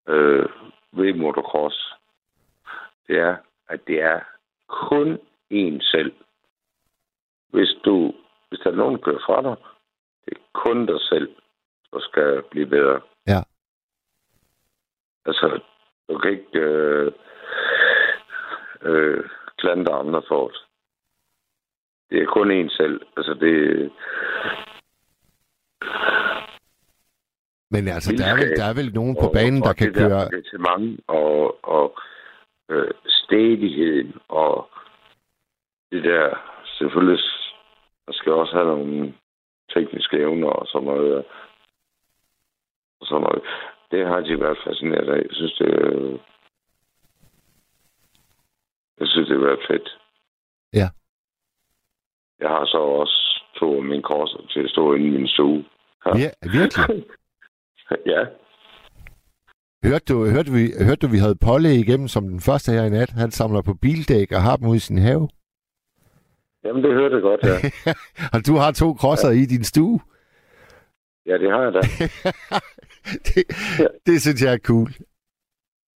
øh, ved motocross, det er, at det er kun en selv. Hvis du, hvis der er nogen, der kører fra dig, det er kun dig selv, der skal blive bedre. Ja. Altså, du kan ikke øh, øh, klandre andre for det. Det er kun en selv. Altså, det... Men altså, der er, vel, der er vel nogen på banen, der kan køre... Der og, og øh, stedigheden og det der... Selvfølgelig, der skal også have nogle tekniske evner og sådan noget. Og sådan noget. Det har de været fascineret af. Jeg synes, det, jeg synes, det har været fedt. Ja. Jeg har så også to af mine korser til at stå inde i min stue. Ja, ja virkelig? ja. Hørte du, hørte, vi, hørte du, vi havde Polle igennem som den første her i nat? Han samler på bildæk og har dem ud i sin have. Jamen, det hørte jeg godt, ja. og du har to krosser ja. i din stue? Ja, det har jeg da. det, ja. det synes jeg er cool.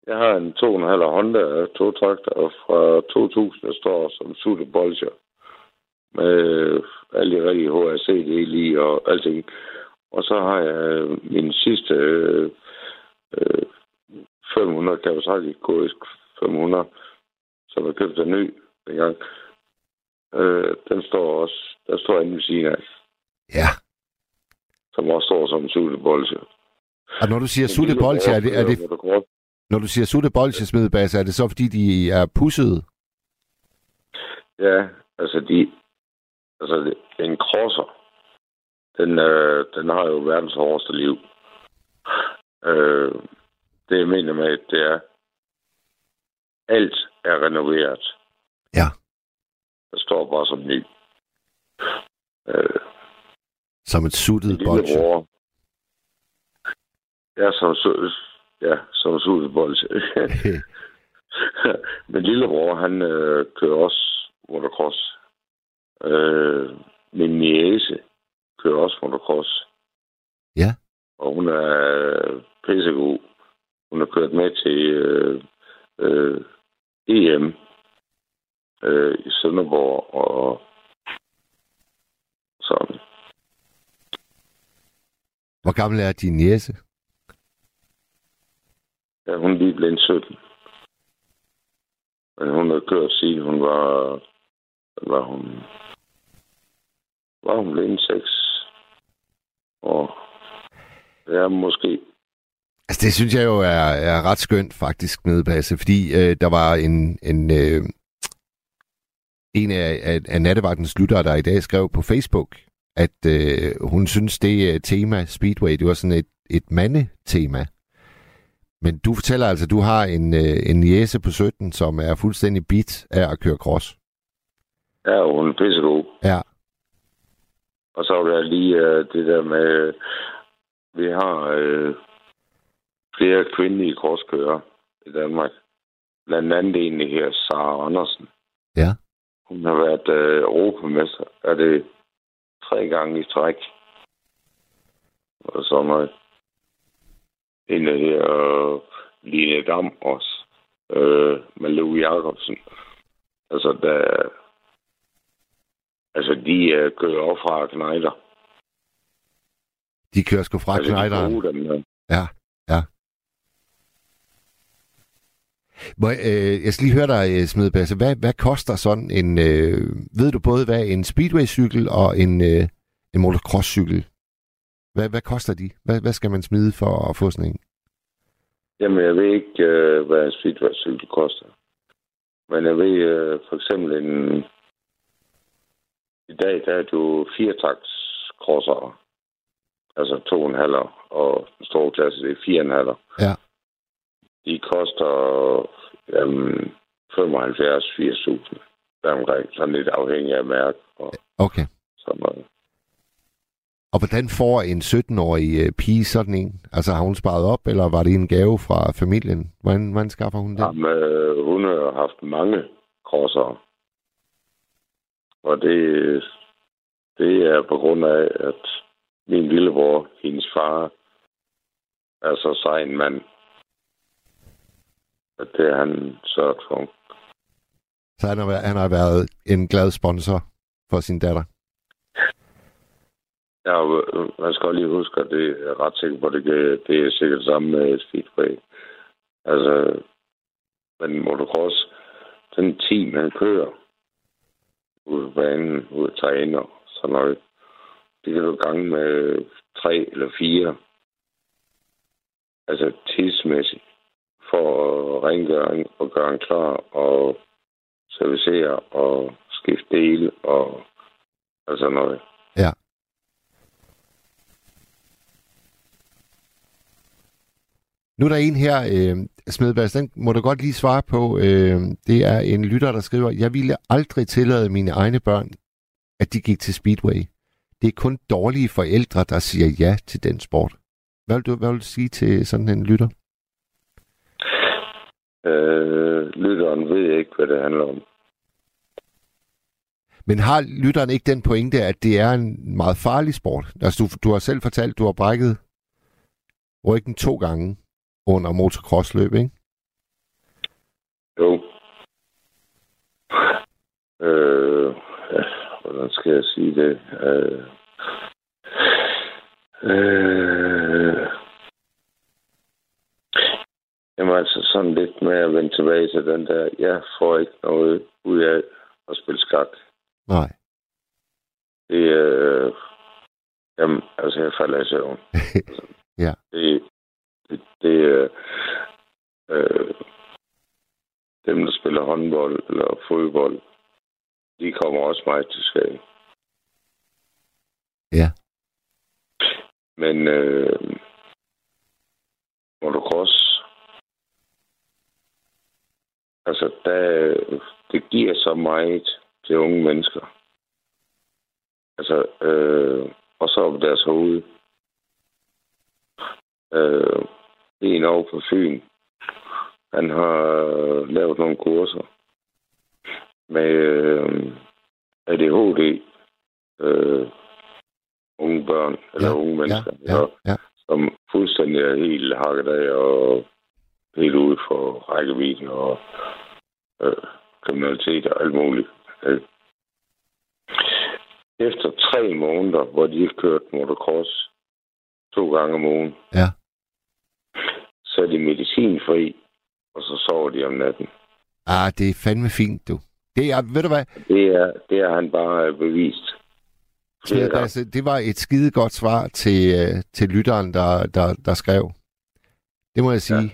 Jeg har en 2,5 Honda togtraktor fra 2000, der står som Sutte Bolger. Med alle de rigtige HRC lige og alting. Og så har jeg min sidste øh, 500 Kawasaki KX 500, som jeg købte en ny dengang. Øh, den står også, der står inde ved siden af. Ja. Som også står som Sutte Bolger. Og når du siger Sutte Bolger, er det, er det, når du siger sutte bolsjesmedebasser, er det så, fordi de er pussede? Ja, altså de... Altså, en crosser, den, øh, den har jo verdens hårdeste liv. Øh, det jeg mener med, det er, alt er renoveret. Ja. Der står bare som ny. Øh, som et suttet bolsje. Ja, som, Ja, som sultebold. Men lillebror, han øh, kører også motocross. Øh, min niece kører også motocross. Ja. Og hun er pissegod. Hun har kørt med til øh, øh, EM øh, i Sønderborg og sådan. Hvor gammel er din jæse? Er hun lige blevet 17. Men hun har kørt siden hun var... Var hun... Var hun blevet 6 Og Ja, måske. Altså, det synes jeg jo er, er ret skønt, faktisk, Basse, fordi øh, der var en, en, øh, en af, af, af nattevagtens lyttere, der i dag skrev på Facebook, at øh, hun synes, det øh, tema Speedway, det var sådan et, et mandetema. Men du fortæller altså, at du har en, øh, en jæse på 17, som er fuldstændig bit af at køre cross. Ja, hun er pissegod. Ja. Og så var der lige øh, det der med, vi har øh, flere kvindelige crosskører i Danmark. Blandt andet egentlig her, Sara Andersen. Ja. Hun har været øh, europamester. Er det tre gange i træk? Og så noget. En af her, øh, Line Dam også. Øh, med Lou Jacobsen. Altså, der... Altså, de øh, kører op fra knejder. De kører sgu fra altså, de knejderen. dem, øh. Ja, ja. Må, jeg, øh, jeg skal lige høre dig, øh, Smedbasse. Hvad, hvad koster sådan en... Øh, ved du både, hvad en speedway-cykel og en, øh, en motocross-cykel... Hvad, hvad koster de? Hvad, hvad skal man smide for at få sådan en? Jamen, jeg ved ikke, øh, hvad en speedway-cykel koster. Men jeg ved øh, for eksempel en... I dag, der er du firetakts crosser. Altså to og en halver, og den store klasse, det er fire og en halver. Ja. De koster jamen, 75-80.000 deromkring. Sådan lidt afhængig af mærke og Okay. sådan noget. Og hvordan får en 17-årig øh, pige sådan en? Altså har hun sparet op, eller var det en gave fra familien? Hvordan, hvordan skaffer hun det? Jamen, øh, hun har haft mange crosser. Og det, det er på grund af, at min lillebror, hendes far, er så sej en mand. At det er han sørget for. Så han har, været, han har været en glad sponsor for sin datter. Ja, øh, man skal lige huske, at det er ret sikker på, at det, det er sikkert samme med Speedway. Altså, men motocross, den team, han kører ude på banen, ude at træner, sådan noget, det kan du gange med tre eller fire. Altså tidsmæssigt. For at rengøre og gøre en klar og servicere og skifte dele og, og sådan noget. Ja. Nu er der en her, øh, Smedbergs, den må du godt lige svare på. Øh, det er en lytter, der skriver, jeg ville aldrig tillade mine egne børn, at de gik til Speedway. Det er kun dårlige forældre, der siger ja til den sport. Hvad vil du, hvad vil du sige til sådan en lytter? Øh, lytteren ved ikke, hvad det handler om. Men har lytteren ikke den pointe, at det er en meget farlig sport? Altså, du, du har selv fortalt, du har brækket ryggen to gange under motocrossløb, ikke? Jo. Øh, hvordan skal jeg sige det? Øh, øh, jamen altså sådan lidt med at vende tilbage til den der, jeg får ikke noget ud af at spille skak. Nej. Det øh, jamen altså jeg falder i søvn. Ja. Det, det, det er, øh, dem, der spiller håndbold eller fodbold, de kommer også meget til skade. Ja. Men øh, motocross, altså, der, det giver så meget til unge mennesker. Altså, øh, og så op deres hoved. Øh, en over på Fyn, han har lavet nogle kurser med øh, ADHD, øh, unge børn, eller Ja, unge mennesker, ja, ja, ja. som fuldstændig er helt hakket af og helt ude for rækkevidde og øh, kriminalitet og alt muligt. Øh. Efter tre måneder, hvor de kørte motocross, to gange om ugen. Ja. Så er de medicinfri, og så sover de om natten. Ah, det er fandme fint, du. Det er, ved du hvad, Det er, det har han bare bevist. Flere gange. Basse, det var et skide godt svar til, øh, til lytteren, der, der, der skrev. Det må jeg sige.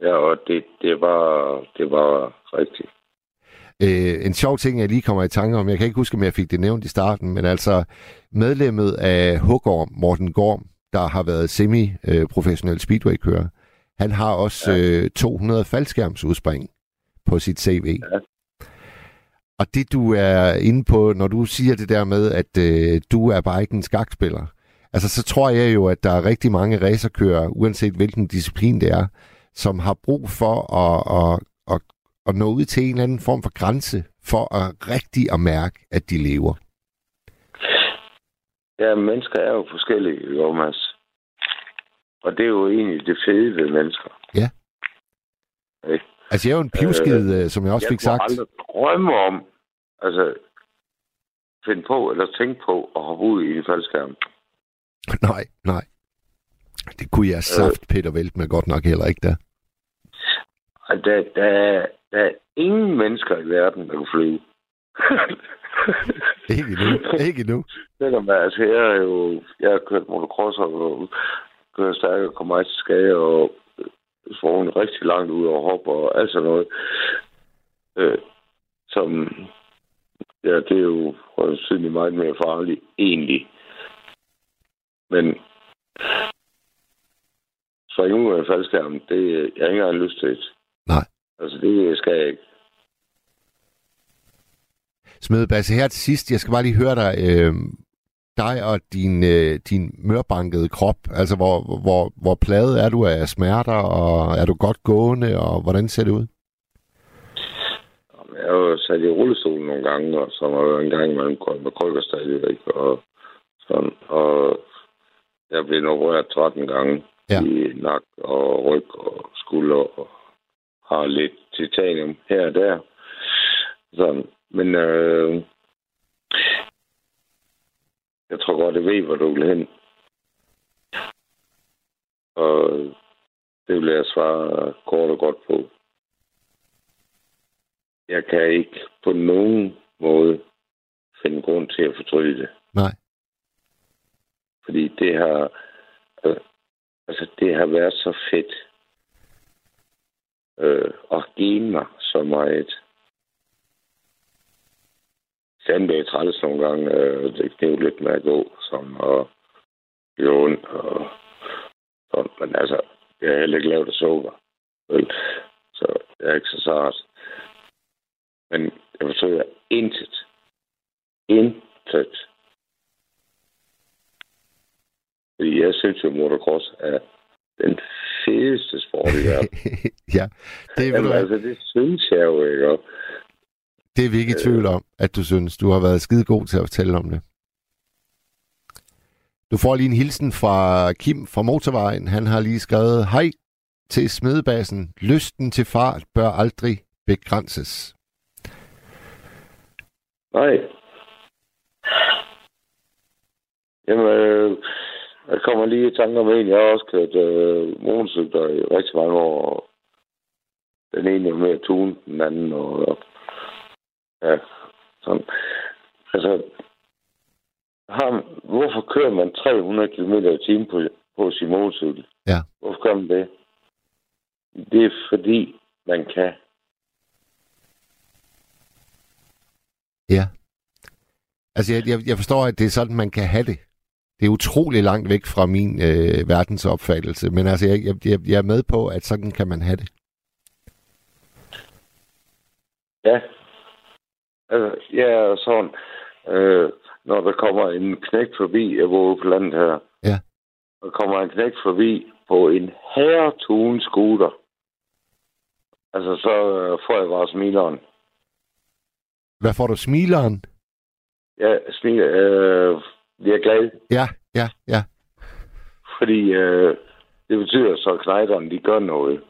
Ja, og det, det, var, det var rigtigt. Øh, en sjov ting, jeg lige kommer i tanke om, jeg kan ikke huske, om jeg fik det nævnt i starten, men altså medlemmet af Hugorm, Morten Gorm, der har været semi-professionel speedway-kører, han har også ja. øh, 200 faldskærmsudspring på sit CV. Ja. Og det du er inde på, når du siger det der med, at øh, du er bare ikke en skakspiller, altså så tror jeg jo, at der er rigtig mange racerkører, uanset hvilken disciplin det er, som har brug for at, at, at, nå ud til en eller anden form for grænse, for at rigtig at mærke, at de lever. Ja, mennesker er jo forskellige, jo, Mads. Og det er jo egentlig det fede ved mennesker. Ja. Ikke? Altså jeg er jo en pivskid, øh, som jeg også jeg fik sagt. kunne aldrig drømme om, altså, finde på eller tænke på at hoppe ud i en faldskærm. Nej, nej. Det kunne jeg saft Peter Vælt med godt nok heller ikke. Og der, der, der er ingen mennesker i verden, der kan flyve. Ikke endnu. Ikke endnu. Selvom altså, jeg er jo, jeg har kørt motocross og kørt stærkt og kommer til skade og svogen rigtig langt ud og hopper og alt sådan noget. Øh, som, ja, det er jo sandsynligt meget mere farligt, egentlig. Men springe ud af en faldskærm, det jeg har ikke engang lyst til. Altså, det skal jeg ikke. Smedebasse, her til sidst, jeg skal bare lige høre dig, øh, dig og din, øh, din mørbankede krop, altså hvor, hvor, hvor pladet er du af smerter, og er du godt gående, og hvordan ser det ud? Jeg har jo sat i rullestol nogle gange, og så var jo en gang imellem gået med krykker stadigvæk, og sådan, og jeg blev opereret 13 gange Ja. i nak og ryg og skulder, og har lidt titanium her og der. Sådan. Men øh, jeg tror godt, jeg ved, hvor du vil hen. Og det vil jeg svare kort og godt på. Jeg kan ikke på nogen måde finde grund til at fortryde det. Nej. Fordi det har, øh, altså det har været så fedt øh, og gener så meget. Sand er træls nogle gange. Øh, det kniv lidt med at gå, som og gøre ondt. Og, og, men altså, jeg har heller ikke lavet af sukker. Vel? Så jeg er ikke så sart. Men jeg forsøger intet. Intet. Fordi jeg synes jo, at motocross er den fedeste sport i verden. ja, det, du, Jamen, altså, det synes jeg jo ikke. Og det er vi ikke i tvivl om, at du synes, du har været skide god til at fortælle om det. Du får lige en hilsen fra Kim fra Motorvejen. Han har lige skrevet, hej til smedebassen. Lysten til fart bør aldrig begrænses. Nej. Jamen, øh, jeg kommer lige i tanke om en. Jeg har også kørt øh, motorcykler i rigtig mange år. Den ene er mere tune, den anden. Og, og, ja, sådan. Altså, har, hvorfor kører man 300 km i timen på, på sin motorcykel? Ja. Hvorfor gør man det? Det er fordi, man kan. Ja. Altså, jeg, jeg, jeg forstår, at det er sådan, man kan have det. Det er utrolig langt væk fra min øh, verdensopfattelse, men altså, jeg, jeg, jeg er med på, at sådan kan man have det. Ja. Altså, ja, og sådan, øh, når der kommer en knæk forbi, jeg bor på landet her. Ja. Der kommer en knæk forbi på en herretun scooter. Altså, så øh, får jeg bare smileren. Hvad får du? Smileren? Jeg smiler, øh, jeg er glad, Ja, ja, ja. fordi øh, det betyder så, at knejderne, de gør noget.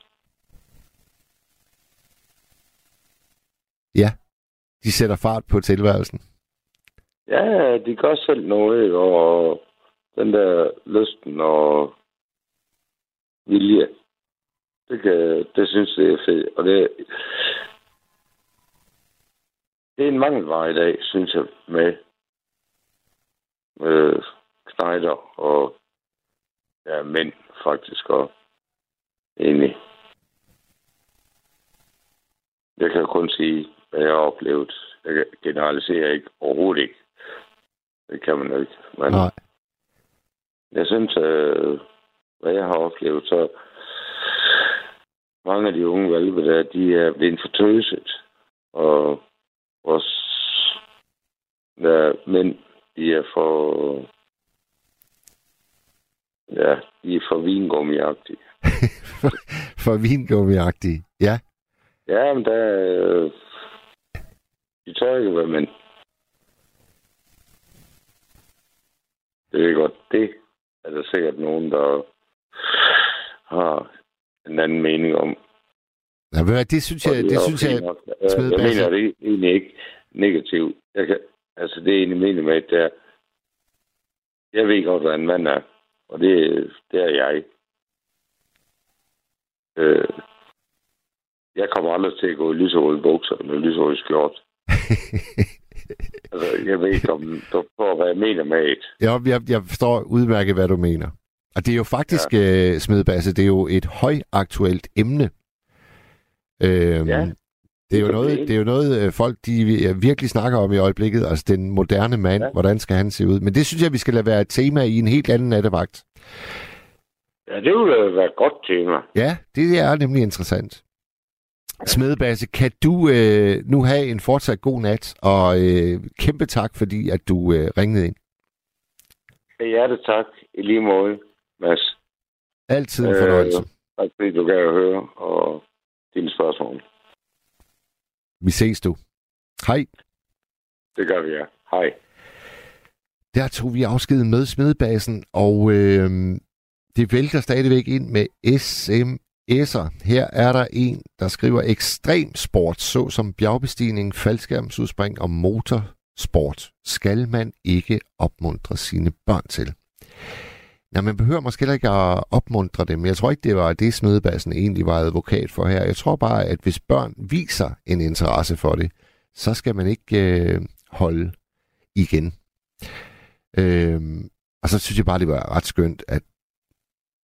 Ja. De sætter fart på tilværelsen. Ja, de gør selv noget, og den der lysten og vilje, det, kan, det synes jeg er fedt. Og det, det er en mangelvare i dag, synes jeg, med, med knejder og ja, mænd faktisk og egentlig. Jeg kan kun sige, hvad jeg har oplevet. Jeg generaliserer ikke overhovedet ikke. Det kan man jo ikke. Men Nej. jeg synes, øh, hvad jeg har oplevet, så mange af de unge valpe der, de er blevet fortøset. Og vores ja, mænd, de er for... Ja, de er for vingummiagtige. For vingummiagtig. Ja. Ja, men der... Øh, de tør ikke være mænd. Det er godt. Det er der sikkert nogen, der har en anden mening om. Ja, ved det synes jeg, det er synes jeg, jeg, jeg basse. mener det egentlig ikke negativt. Jeg kan, altså, det er egentlig mener med, at er, jeg ved godt, hvad en mand er. Og det, det er jeg. Øh, jeg kommer aldrig til at gå i lyserøde bukser med lyserøde skjort. altså, jeg ved ikke, om du får, hvad jeg mener med et. Ja, jeg, jeg forstår udmærket, hvad du mener. Og det er jo faktisk, ja. øh, Smedbasse, det er jo et højaktuelt emne. Øhm, Ja. Det er, jo noget, det. er jo noget, øh, folk de øh, virkelig snakker om i øjeblikket. Altså den moderne mand, ja. Hvordan skal han se ud? Men det synes jeg, vi skal lade være et tema i en helt anden nattevagt. Ja, det ville være et godt tema. Ja, det er nemlig interessant. Smedebasse, kan du øh, nu have en fortsat god nat, og øh, kæmpe tak, fordi at du øh, ringede ind. Hjerte tak i lige måde, Mads. Altid en Øh, fornøjelse. Tak fordi du gav at høre, og dine spørgsmål. Vi ses du. Hej. Det gør vi, ja. Hej. Der tog vi afsked med smedebasen, og øh, det vælter stadigvæk ind med sms'er. Her er der en, der skriver ekstrem sport, såsom bjergbestigning, faldskærmsudspring og motorsport, skal man ikke opmuntre sine børn til. Nej, man behøver måske heller ikke at opmuntre dem. Jeg tror ikke, det var det, smedebassen egentlig var advokat for her. Jeg tror bare, at hvis børn viser en interesse for det, så skal man ikke øh, holde igen. Øh, og så synes jeg bare, det var ret skønt, at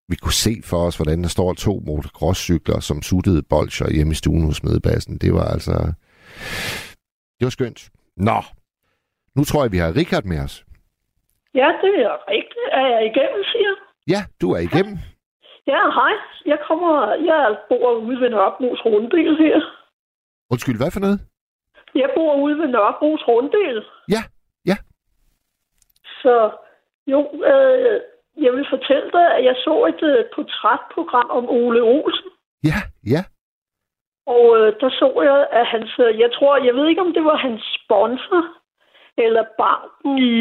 vi kunne se for os, hvordan der står to motocrosscykler som suttede bolcher hjemme i stuen hos Smedebassen. Det var altså... Det var skønt. Nå, nu tror jeg, vi har Richard med os. Ja, det er rigtigt. Er jeg igennem, siger Ja, du er igennem. Ja, hej. Jeg kommer, jeg bor ude ved Nørrebros Runddel her. Undskyld, hvad for noget? Jeg bor ude ved Nørrebros Runddel. Ja, ja. Så jo, øh, jeg vil fortælle dig, at jeg så et øh, portrætprogram om Ole Olsen. Ja, ja. Og øh, der så jeg, at hans, jeg tror, jeg ved ikke, om det var hans sponsor, eller banken i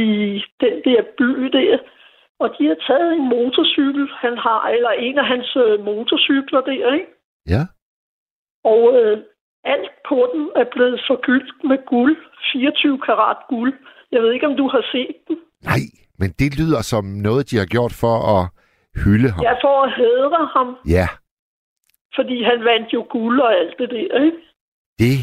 den der by der. Og de har taget en motorcykel, han har, eller en af hans øh, motorcykler der, ikke? Ja. Og øh, alt på den er blevet forgyldt med guld. 24 karat guld. Jeg ved ikke, om du har set den. Nej, men det lyder som noget, de har gjort for at hylde ham. Jeg får at hædre ham, Ja, fordi han vandt jo guld og alt det der, ikke? det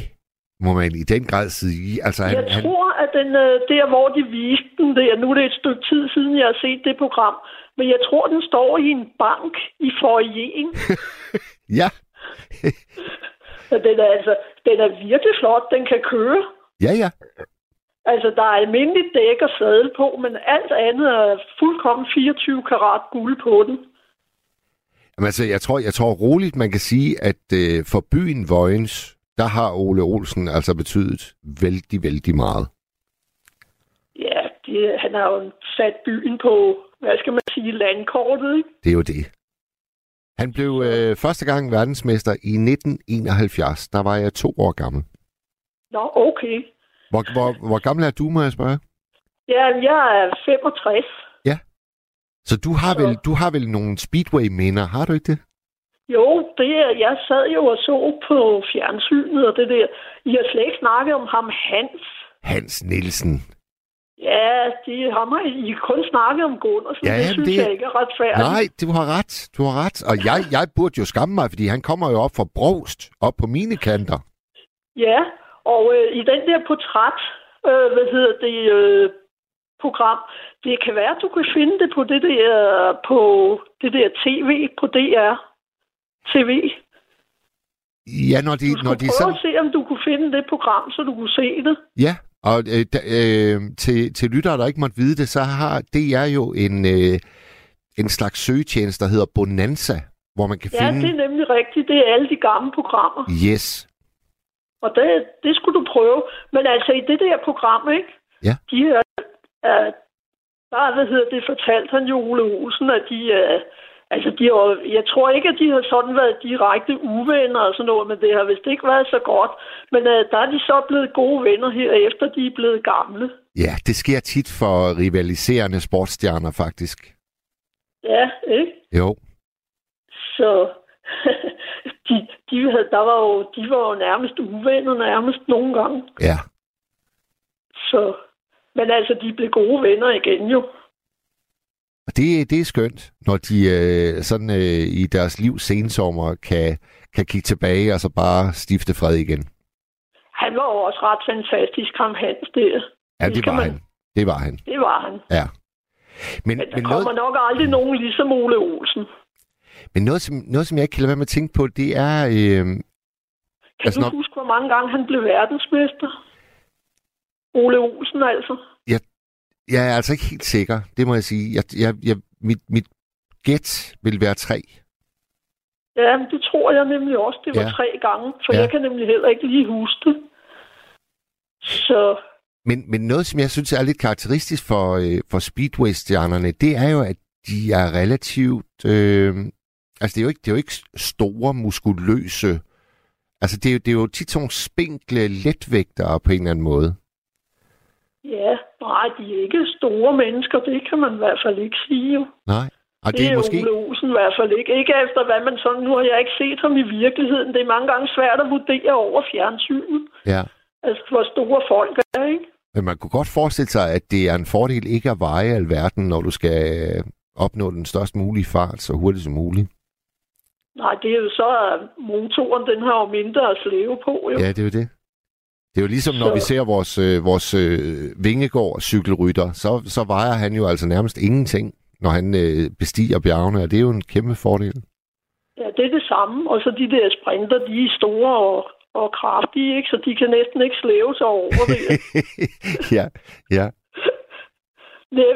må man i den grad sige. Altså, han, Jeg han, tror, at den, øh, der, hvor de viste den der, nu er det et stykke tid siden, jeg har set det program, men jeg tror, den står i en bank i foyeren. ja, den er, altså, den er virkelig flot. Den kan køre. ja, ja. Altså, der er almindeligt dæk og sadel på, men alt andet er fuldkommen 24 karat guld på den. Jamen, altså, jeg tror, jeg tror roligt, man kan sige, at øh, for byen Vojens, der har Ole Olsen altså betydet vældig, vældig meget. Ja, det, han har jo sat byen på, hvad skal man sige, landkortet, ikke? Det er jo det. Han blev øh, første gang verdensmester i 1971. Der var jeg to år gammel. Nå, okay. Hvor, hvor, hvor gammel er du, må jeg spørge? Ja, jeg er 65. Så du har, Så- vel, du har vel nogle Speedway-minder, har du ikke det? Jo, det er, jeg sad jo og så på fjernsynet og det der. I har slet ikke snakket om ham Hans. Hans Nielsen. Ja, de har mig. I kun snakke om Gunnar, så Ja, det jamen, synes det- jeg ikke er retfærdigt. Nej, du har ret. Du har ret. Og jeg, jeg burde jo skamme mig, fordi han kommer jo op fra Brogst, op på mine kanter. Ja, og øh, i den der portræt, øh, hvad hedder det, øh, program, det kan være, at du kan finde det på det der, på det der tv, på DR TV. Ja, når de, Du når de prøve sådan... at se, om du kunne finde det program, så du kunne se det. Ja, og øh, da, øh, til, til lyttere, der ikke måtte vide det, så har DR jo en, øh, en slags søgetjeneste, der hedder Bonanza, hvor man kan Ja, finde... det er nemlig rigtigt. Det er alle de gamle programmer. Yes. Og det, det skulle du prøve. Men altså i det der program, ikke? Ja. De er, er der, hvad hedder det, fortalte han jo Ole Olsen, at de er, altså de har, jeg tror ikke, at de har sådan været direkte uvenner og sådan noget, men det har vist ikke været så godt. Men uh, der er de så blevet gode venner her, efter de er blevet gamle. Ja, det sker tit for rivaliserende sportsstjerner, faktisk. Ja, ikke? Jo. Så de, de, havde, der var jo, de var jo nærmest uvenner nærmest nogle gange. Ja. Så, men altså, de blev gode venner igen jo. Og det, det er skønt, når de øh, sådan øh, i deres liv sensommer kan, kan kigge tilbage og så bare stifte fred igen. Han var også ret fantastisk, ham Hans der. Ja, Det det var man- han. Det var han. Det var han. Ja. Men, Men der men, kommer noget, nok aldrig nogen ligesom Ole Olsen. men noget, som, noget, som jeg ikke kan lade være med at tænke på, det er... Øh, Kan Altså, du når- huske, hvor mange gange han blev verdensmester? Ole Olsen altså. Jeg er altså ikke helt sikker, det må jeg sige. Jeg, jeg, jeg, mit, mit gæt vil være tre. Ja, men det tror jeg nemlig også. Det var Ja. tre gange, for Ja. jeg kan nemlig heller ikke lige huske det. Så Men, men noget, som jeg synes er lidt karakteristisk for, øh, for Speedway-stjernerne, det er jo, at de er relativt... Øh, altså, det er, jo ikke, det er jo ikke store, muskuløse... Altså, det er, jo, det er jo tit sådan spinkle letvægtere på en eller anden måde. ja, nej, de er ikke store mennesker. Det kan man i hvert fald ikke sige jo. Nej. Og Det, det er måske... Ole Olsen i hvert fald ikke. Ikke efter hvad man sådan... Nu har jeg ikke set ham i virkeligheden. Det er mange gange svært at vurdere over fjernsynet. Ja. Altså, hvor store folk er, ikke? Men man kunne godt forestille sig, at det er en fordel ikke at veje alverden, når du skal øh, opnå den størst mulige fart så hurtigt som muligt. Nej, det er jo så, at motoren, den har jo mindre at slæve på, jo. Ja, det er jo det. Det er jo ligesom, når Så- vi ser vores, øh, vores øh, Vingegård cykelrytter, så, så vejer han jo altså nærmest ingenting, når han øh, bestiger bjergene, og det er jo en kæmpe fordel. Ja, det er det samme. Og så de der sprinter, de er store og, og kraftige, ikke? Så de kan næsten ikke slæve sig over det. ja, ja,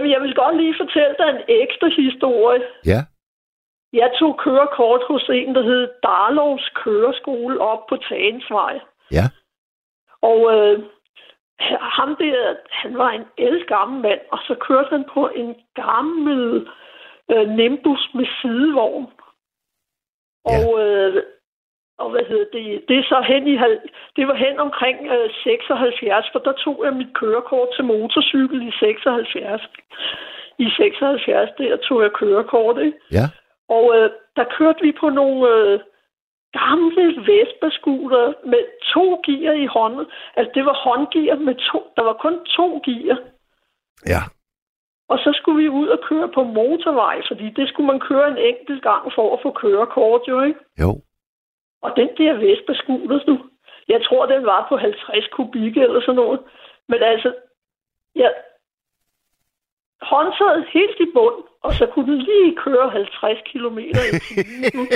men jeg vil godt lige fortælle dig en ekstra historie. ja, Jeg tog kørekort hos en, der hed Darlovs Køreskole op på Tagensvej. ja, Og øh, ham der, han var en elgammel mand, og så kørte han på en gammel øh, Nimbus med sidevogn. Og, øh, og hvad hedder det, det er så hen i, det var hen omkring øh, 76, for der tog jeg mit kørekort til motorcykel i 76. I 76, der tog jeg kørekort, ikke? ja, Og øh, der kørte vi på nogle øh, gamle Vespa-scooter med to gear i hånden. Altså, det var håndgear med to. Der var kun to gear. ja, Og så skulle vi ud og køre på motorvej, fordi det skulle man køre en enkelt gang for at få kørekort, jo ikke? jo, Og den der Vespa-scooter, du, jeg tror, den var på 50 kubik eller sådan noget. Men altså, ja, håndtaget helt i bund, og så kunne den lige køre 50 km i timen.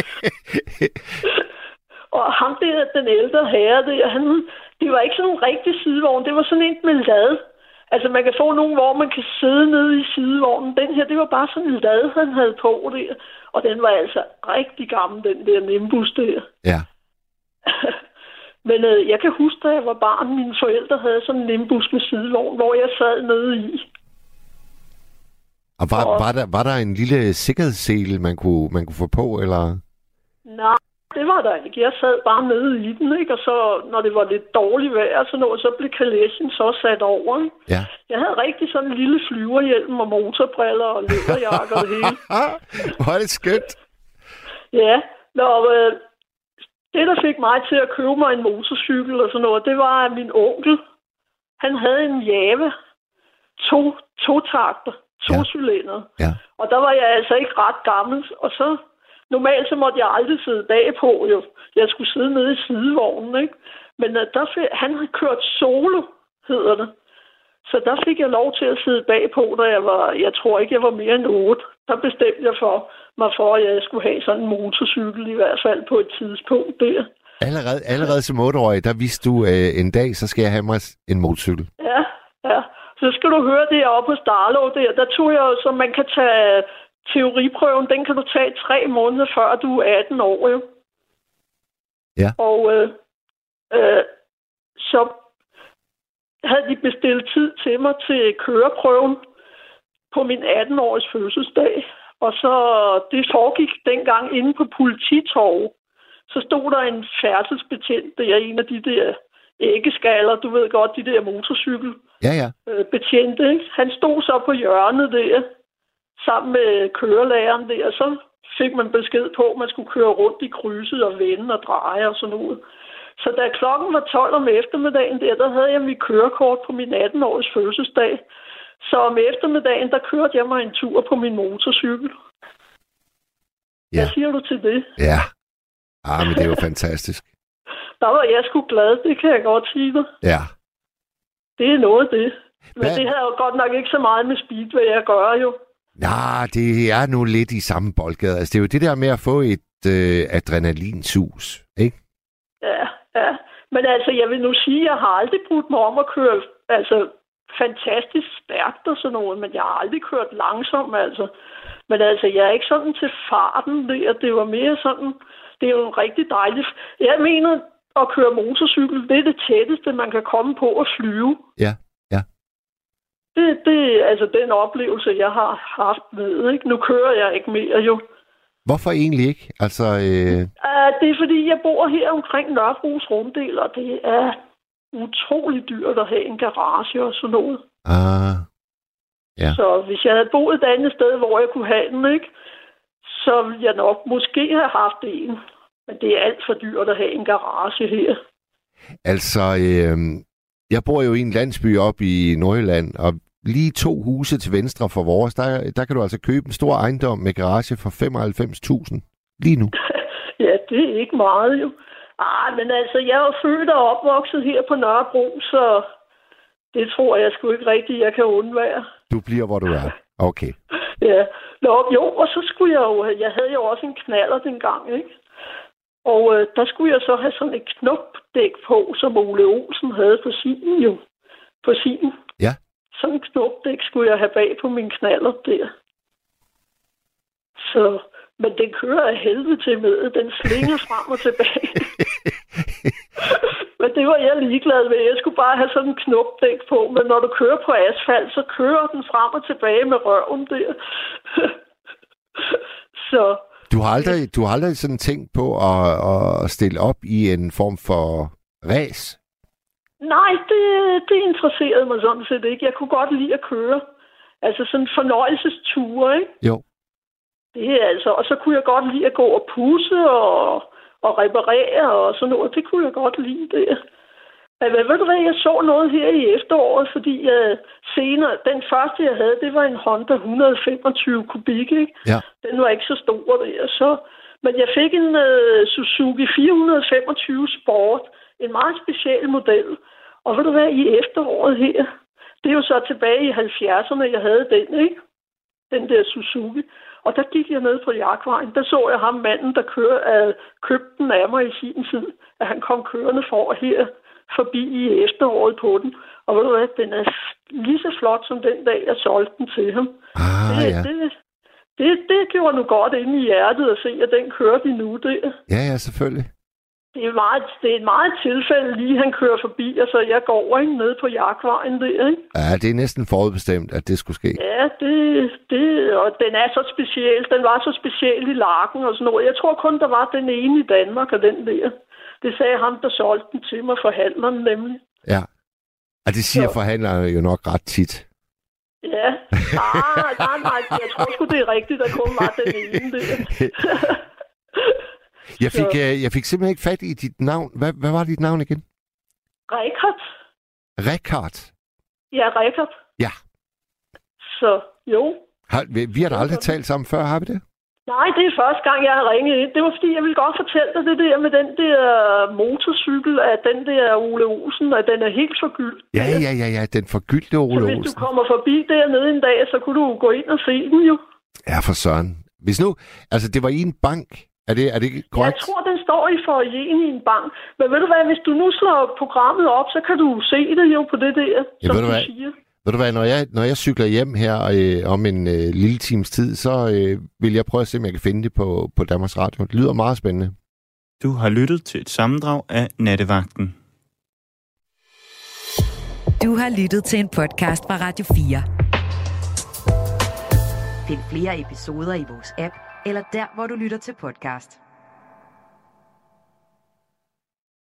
og ham der, den ældre herre der, han, det var ikke sådan en rigtig sidevogn, det var sådan en med lad. Altså, man kan få nogen, hvor man kan sidde nede i sidevognen. Den her, det var bare sådan en lad, han havde på der. Og den var altså rigtig gammel, den der Nimbus der. ja. Men øh, jeg kan huske, da jeg var barn, mine forældre havde sådan en Nimbus med sidevogn, hvor jeg sad nede i. Og var, Og- var, der, var der en lille sikkerhedssele, man kunne, man kunne få på, eller? Nej, det var der ikke. Jeg sad bare nede i den, ikke? Og så, når det var lidt dårligt vejr sådan noget, så blev kalæsen så sat over, ikke? Ja. Jeg havde rigtig sådan en lille flyverhjelm og motorbriller og læderjakke og det hele. Hvor er det skønt. Ja, Nå, øh, det, der fik mig til at købe mig en motorcykel og sådan noget, det var, at min onkel, han havde en Java. to, to takter, to Ja. ja. Og der var jeg altså ikke ret gammel, og så normalt så måtte jeg aldrig sidde bagpå, jo. Jeg skulle sidde nede i sidevognen, ikke? Men uh, der han havde kørt solo, hedder det. Så der fik jeg lov til at sidde bagpå, da jeg var, jeg tror ikke, jeg var mere end 8. Der bestemte jeg for mig for, at jeg skulle have sådan en motorcykel, i hvert fald på et tidspunkt der. Allerede, allerede som 8-årig, der vidste du, øh, en dag, så skal jeg have mig en motorcykel. Ja. Så skal du høre det oppe på Starlov der. Der tog jeg så man kan tage teoriprøven, den kan du tage tre måneder før du er 18 år, jo. Ja. Og øh, øh, så havde de bestilt tid til mig til køreprøven på min 18-års fødselsdag. Og så det foregik dengang inde på polititorvet. Så stod der en færdselsbetjent, det er en af de der æggeskaller, du ved godt, de der motorcykel Ja, ja. øh, betjente. Ikke? Han stod så på hjørnet der, sammen med kørelæreren der, og så fik man besked på, at man skulle køre rundt i krydset og vende og dreje og sådan noget. Så da klokken var 12 om eftermiddagen der, der havde jeg mit kørekort på min 18-års fødselsdag. Så om eftermiddagen, der kørte jeg mig en tur på min motorcykel. Ja. Hvad siger du til det? Ja. Ah, men det er jo fantastisk. Der var jeg sgu glad, det kan jeg godt sige dig. Ja. Det er noget af det. Men Hvad- det har jo godt nok ikke så meget med speedway at gøre jo. Nej, det er nu lidt i samme boldgade. Altså, det er jo det der med at få et øh, adrenalinsus, ikke? Ja, ja. Men altså, jeg vil nu sige, at jeg har aldrig brugt mig om at køre altså, fantastisk stærkt og sådan noget, men jeg har aldrig kørt langsomt, altså. Men altså, jeg er ikke sådan til farten der. Det var mere sådan, det er jo en rigtig dejligt. Jeg mener, at køre motorcykel, det er det tætteste, man kan komme på at flyve. Ja, ja. Det, det er altså den oplevelse, jeg har haft med. Ikke? Nu kører jeg ikke mere jo. Hvorfor egentlig ikke? Altså, øh, Uh, det er fordi, jeg bor her omkring Nørrebros Runddel, og det er utrolig dyrt at have en garage og sådan noget. ah, Ja. Så hvis jeg havde boet et andet sted, hvor jeg kunne have den, ikke, så ville jeg nok måske have haft en. Men det er alt for dyrt at have en garage her. altså, øh, jeg bor jo i en landsby op i Nordjylland, og lige to huse til venstre for vores, der, der kan du altså købe en stor ejendom med garage for 95.000 lige nu. Ja, det er ikke meget jo. Ah, men altså, jeg er jo født og opvokset her på Nørrebro, så det tror jeg sgu ikke rigtigt, jeg kan undvære. Du bliver, hvor du er. Okay. Ja. Nå, jo, og så skulle jeg jo, jeg havde jo også en knaller dengang, ikke? Og øh, der skulle jeg så have sådan et knopdæk på, som Ole Olsen havde på sin jo. På sin. Ja. Sådan en knopdæk skulle jeg have bag på min knaller der. Så, men den kører af helvede til med. Den slinger frem og tilbage. men det var jeg ligeglad med. Jeg skulle bare have sådan en knopdæk på. Men når du kører på asfalt, så kører den frem og tilbage med røven der. så Du har aldrig, du har aldrig sådan tænkt på at, at stille op i en form for race? nej, det, det interesserede mig sådan set ikke. Jeg kunne godt lide at køre. Altså sådan fornøjelsesture, ikke? Jo. Det er altså, og så kunne jeg godt lide at gå og pusse og, og reparere og sådan noget. Det kunne jeg godt lide det. Men ved du hvad, jeg så noget her i efteråret, fordi uh, senere, den første jeg havde, det var en Honda 125 kubik, ikke? Ja. Den var ikke så stor der, så... Men jeg fik en uh, Suzuki 425 Sport, en meget speciel model. Og ved du hvad, i efteråret her, det er jo så tilbage i 70'erne, jeg havde den, ikke? Den der Suzuki. Og der gik jeg ned på jagtvejen. Der så jeg ham manden, der kører, uh, købte den af mig i sin tid. At han kom kørende for her forbi i efteråret på den. Og ved du hvad, den er lige så flot som den dag, jeg solgte den til ham. Ah, det, ja. det, det, det gjorde nu godt inde i hjertet at se, at den kørte endnu der. Ja, ja, selvfølgelig. Det er, meget, det er et meget tilfælde lige, han kører forbi, og så jeg går over ned på jagtvejen der, ikke? Ja, det er næsten forudbestemt, at det skulle ske. Ja, det, det, og den er så speciel. Den var så speciel i lakken og sådan noget. Jeg tror kun, der var den ene i Danmark, og den der. Det sagde ham, der solgte den til mig, forhandleren nemlig. Ja. Og det siger Så- forhandlerne jo nok ret tit. Ja, nej, nej, nej, jeg tror sgu, det er rigtigt, der kun var den ene der. Jeg fik, Så- øh, jeg fik simpelthen ikke fat i dit navn. Hvad, hvad var dit navn igen? Rikard. Rekard. Ja, Rikard. Ja. Så jo. Har, vi, vi har da aldrig talt sammen før, har vi det? Nej, det er første gang, jeg har ringet ind. Det var fordi, jeg ville godt fortælle dig det der med den der motorcykel, at den der Ole Olsen, at den er helt forgyldt. Ja, ja, ja, ja, den forgyldte Ole Så hvis Olsen. du kommer forbi dernede en dag, så kunne du gå ind og se den jo. Ja, for søren. Hvis nu, altså det var i en bank, er det, er det korrekt? Jeg tror, den står i forjen i en bank. Men ved du hvad, hvis du nu slår programmet op, så kan du se det jo på det der, Ja, som du hvad? siger. Ved du hvad, når jeg, når jeg cykler hjem her øh, om en øh, lille times tid, så øh, vil jeg prøve at se, om jeg kan finde det på, på Danmarks Radio. Det lyder meget spændende. Du har lyttet til et sammendrag af Nattevagten. Du har lyttet til en podcast fra Radio 4. Find flere episoder i vores app, eller der, hvor du lytter til podcast.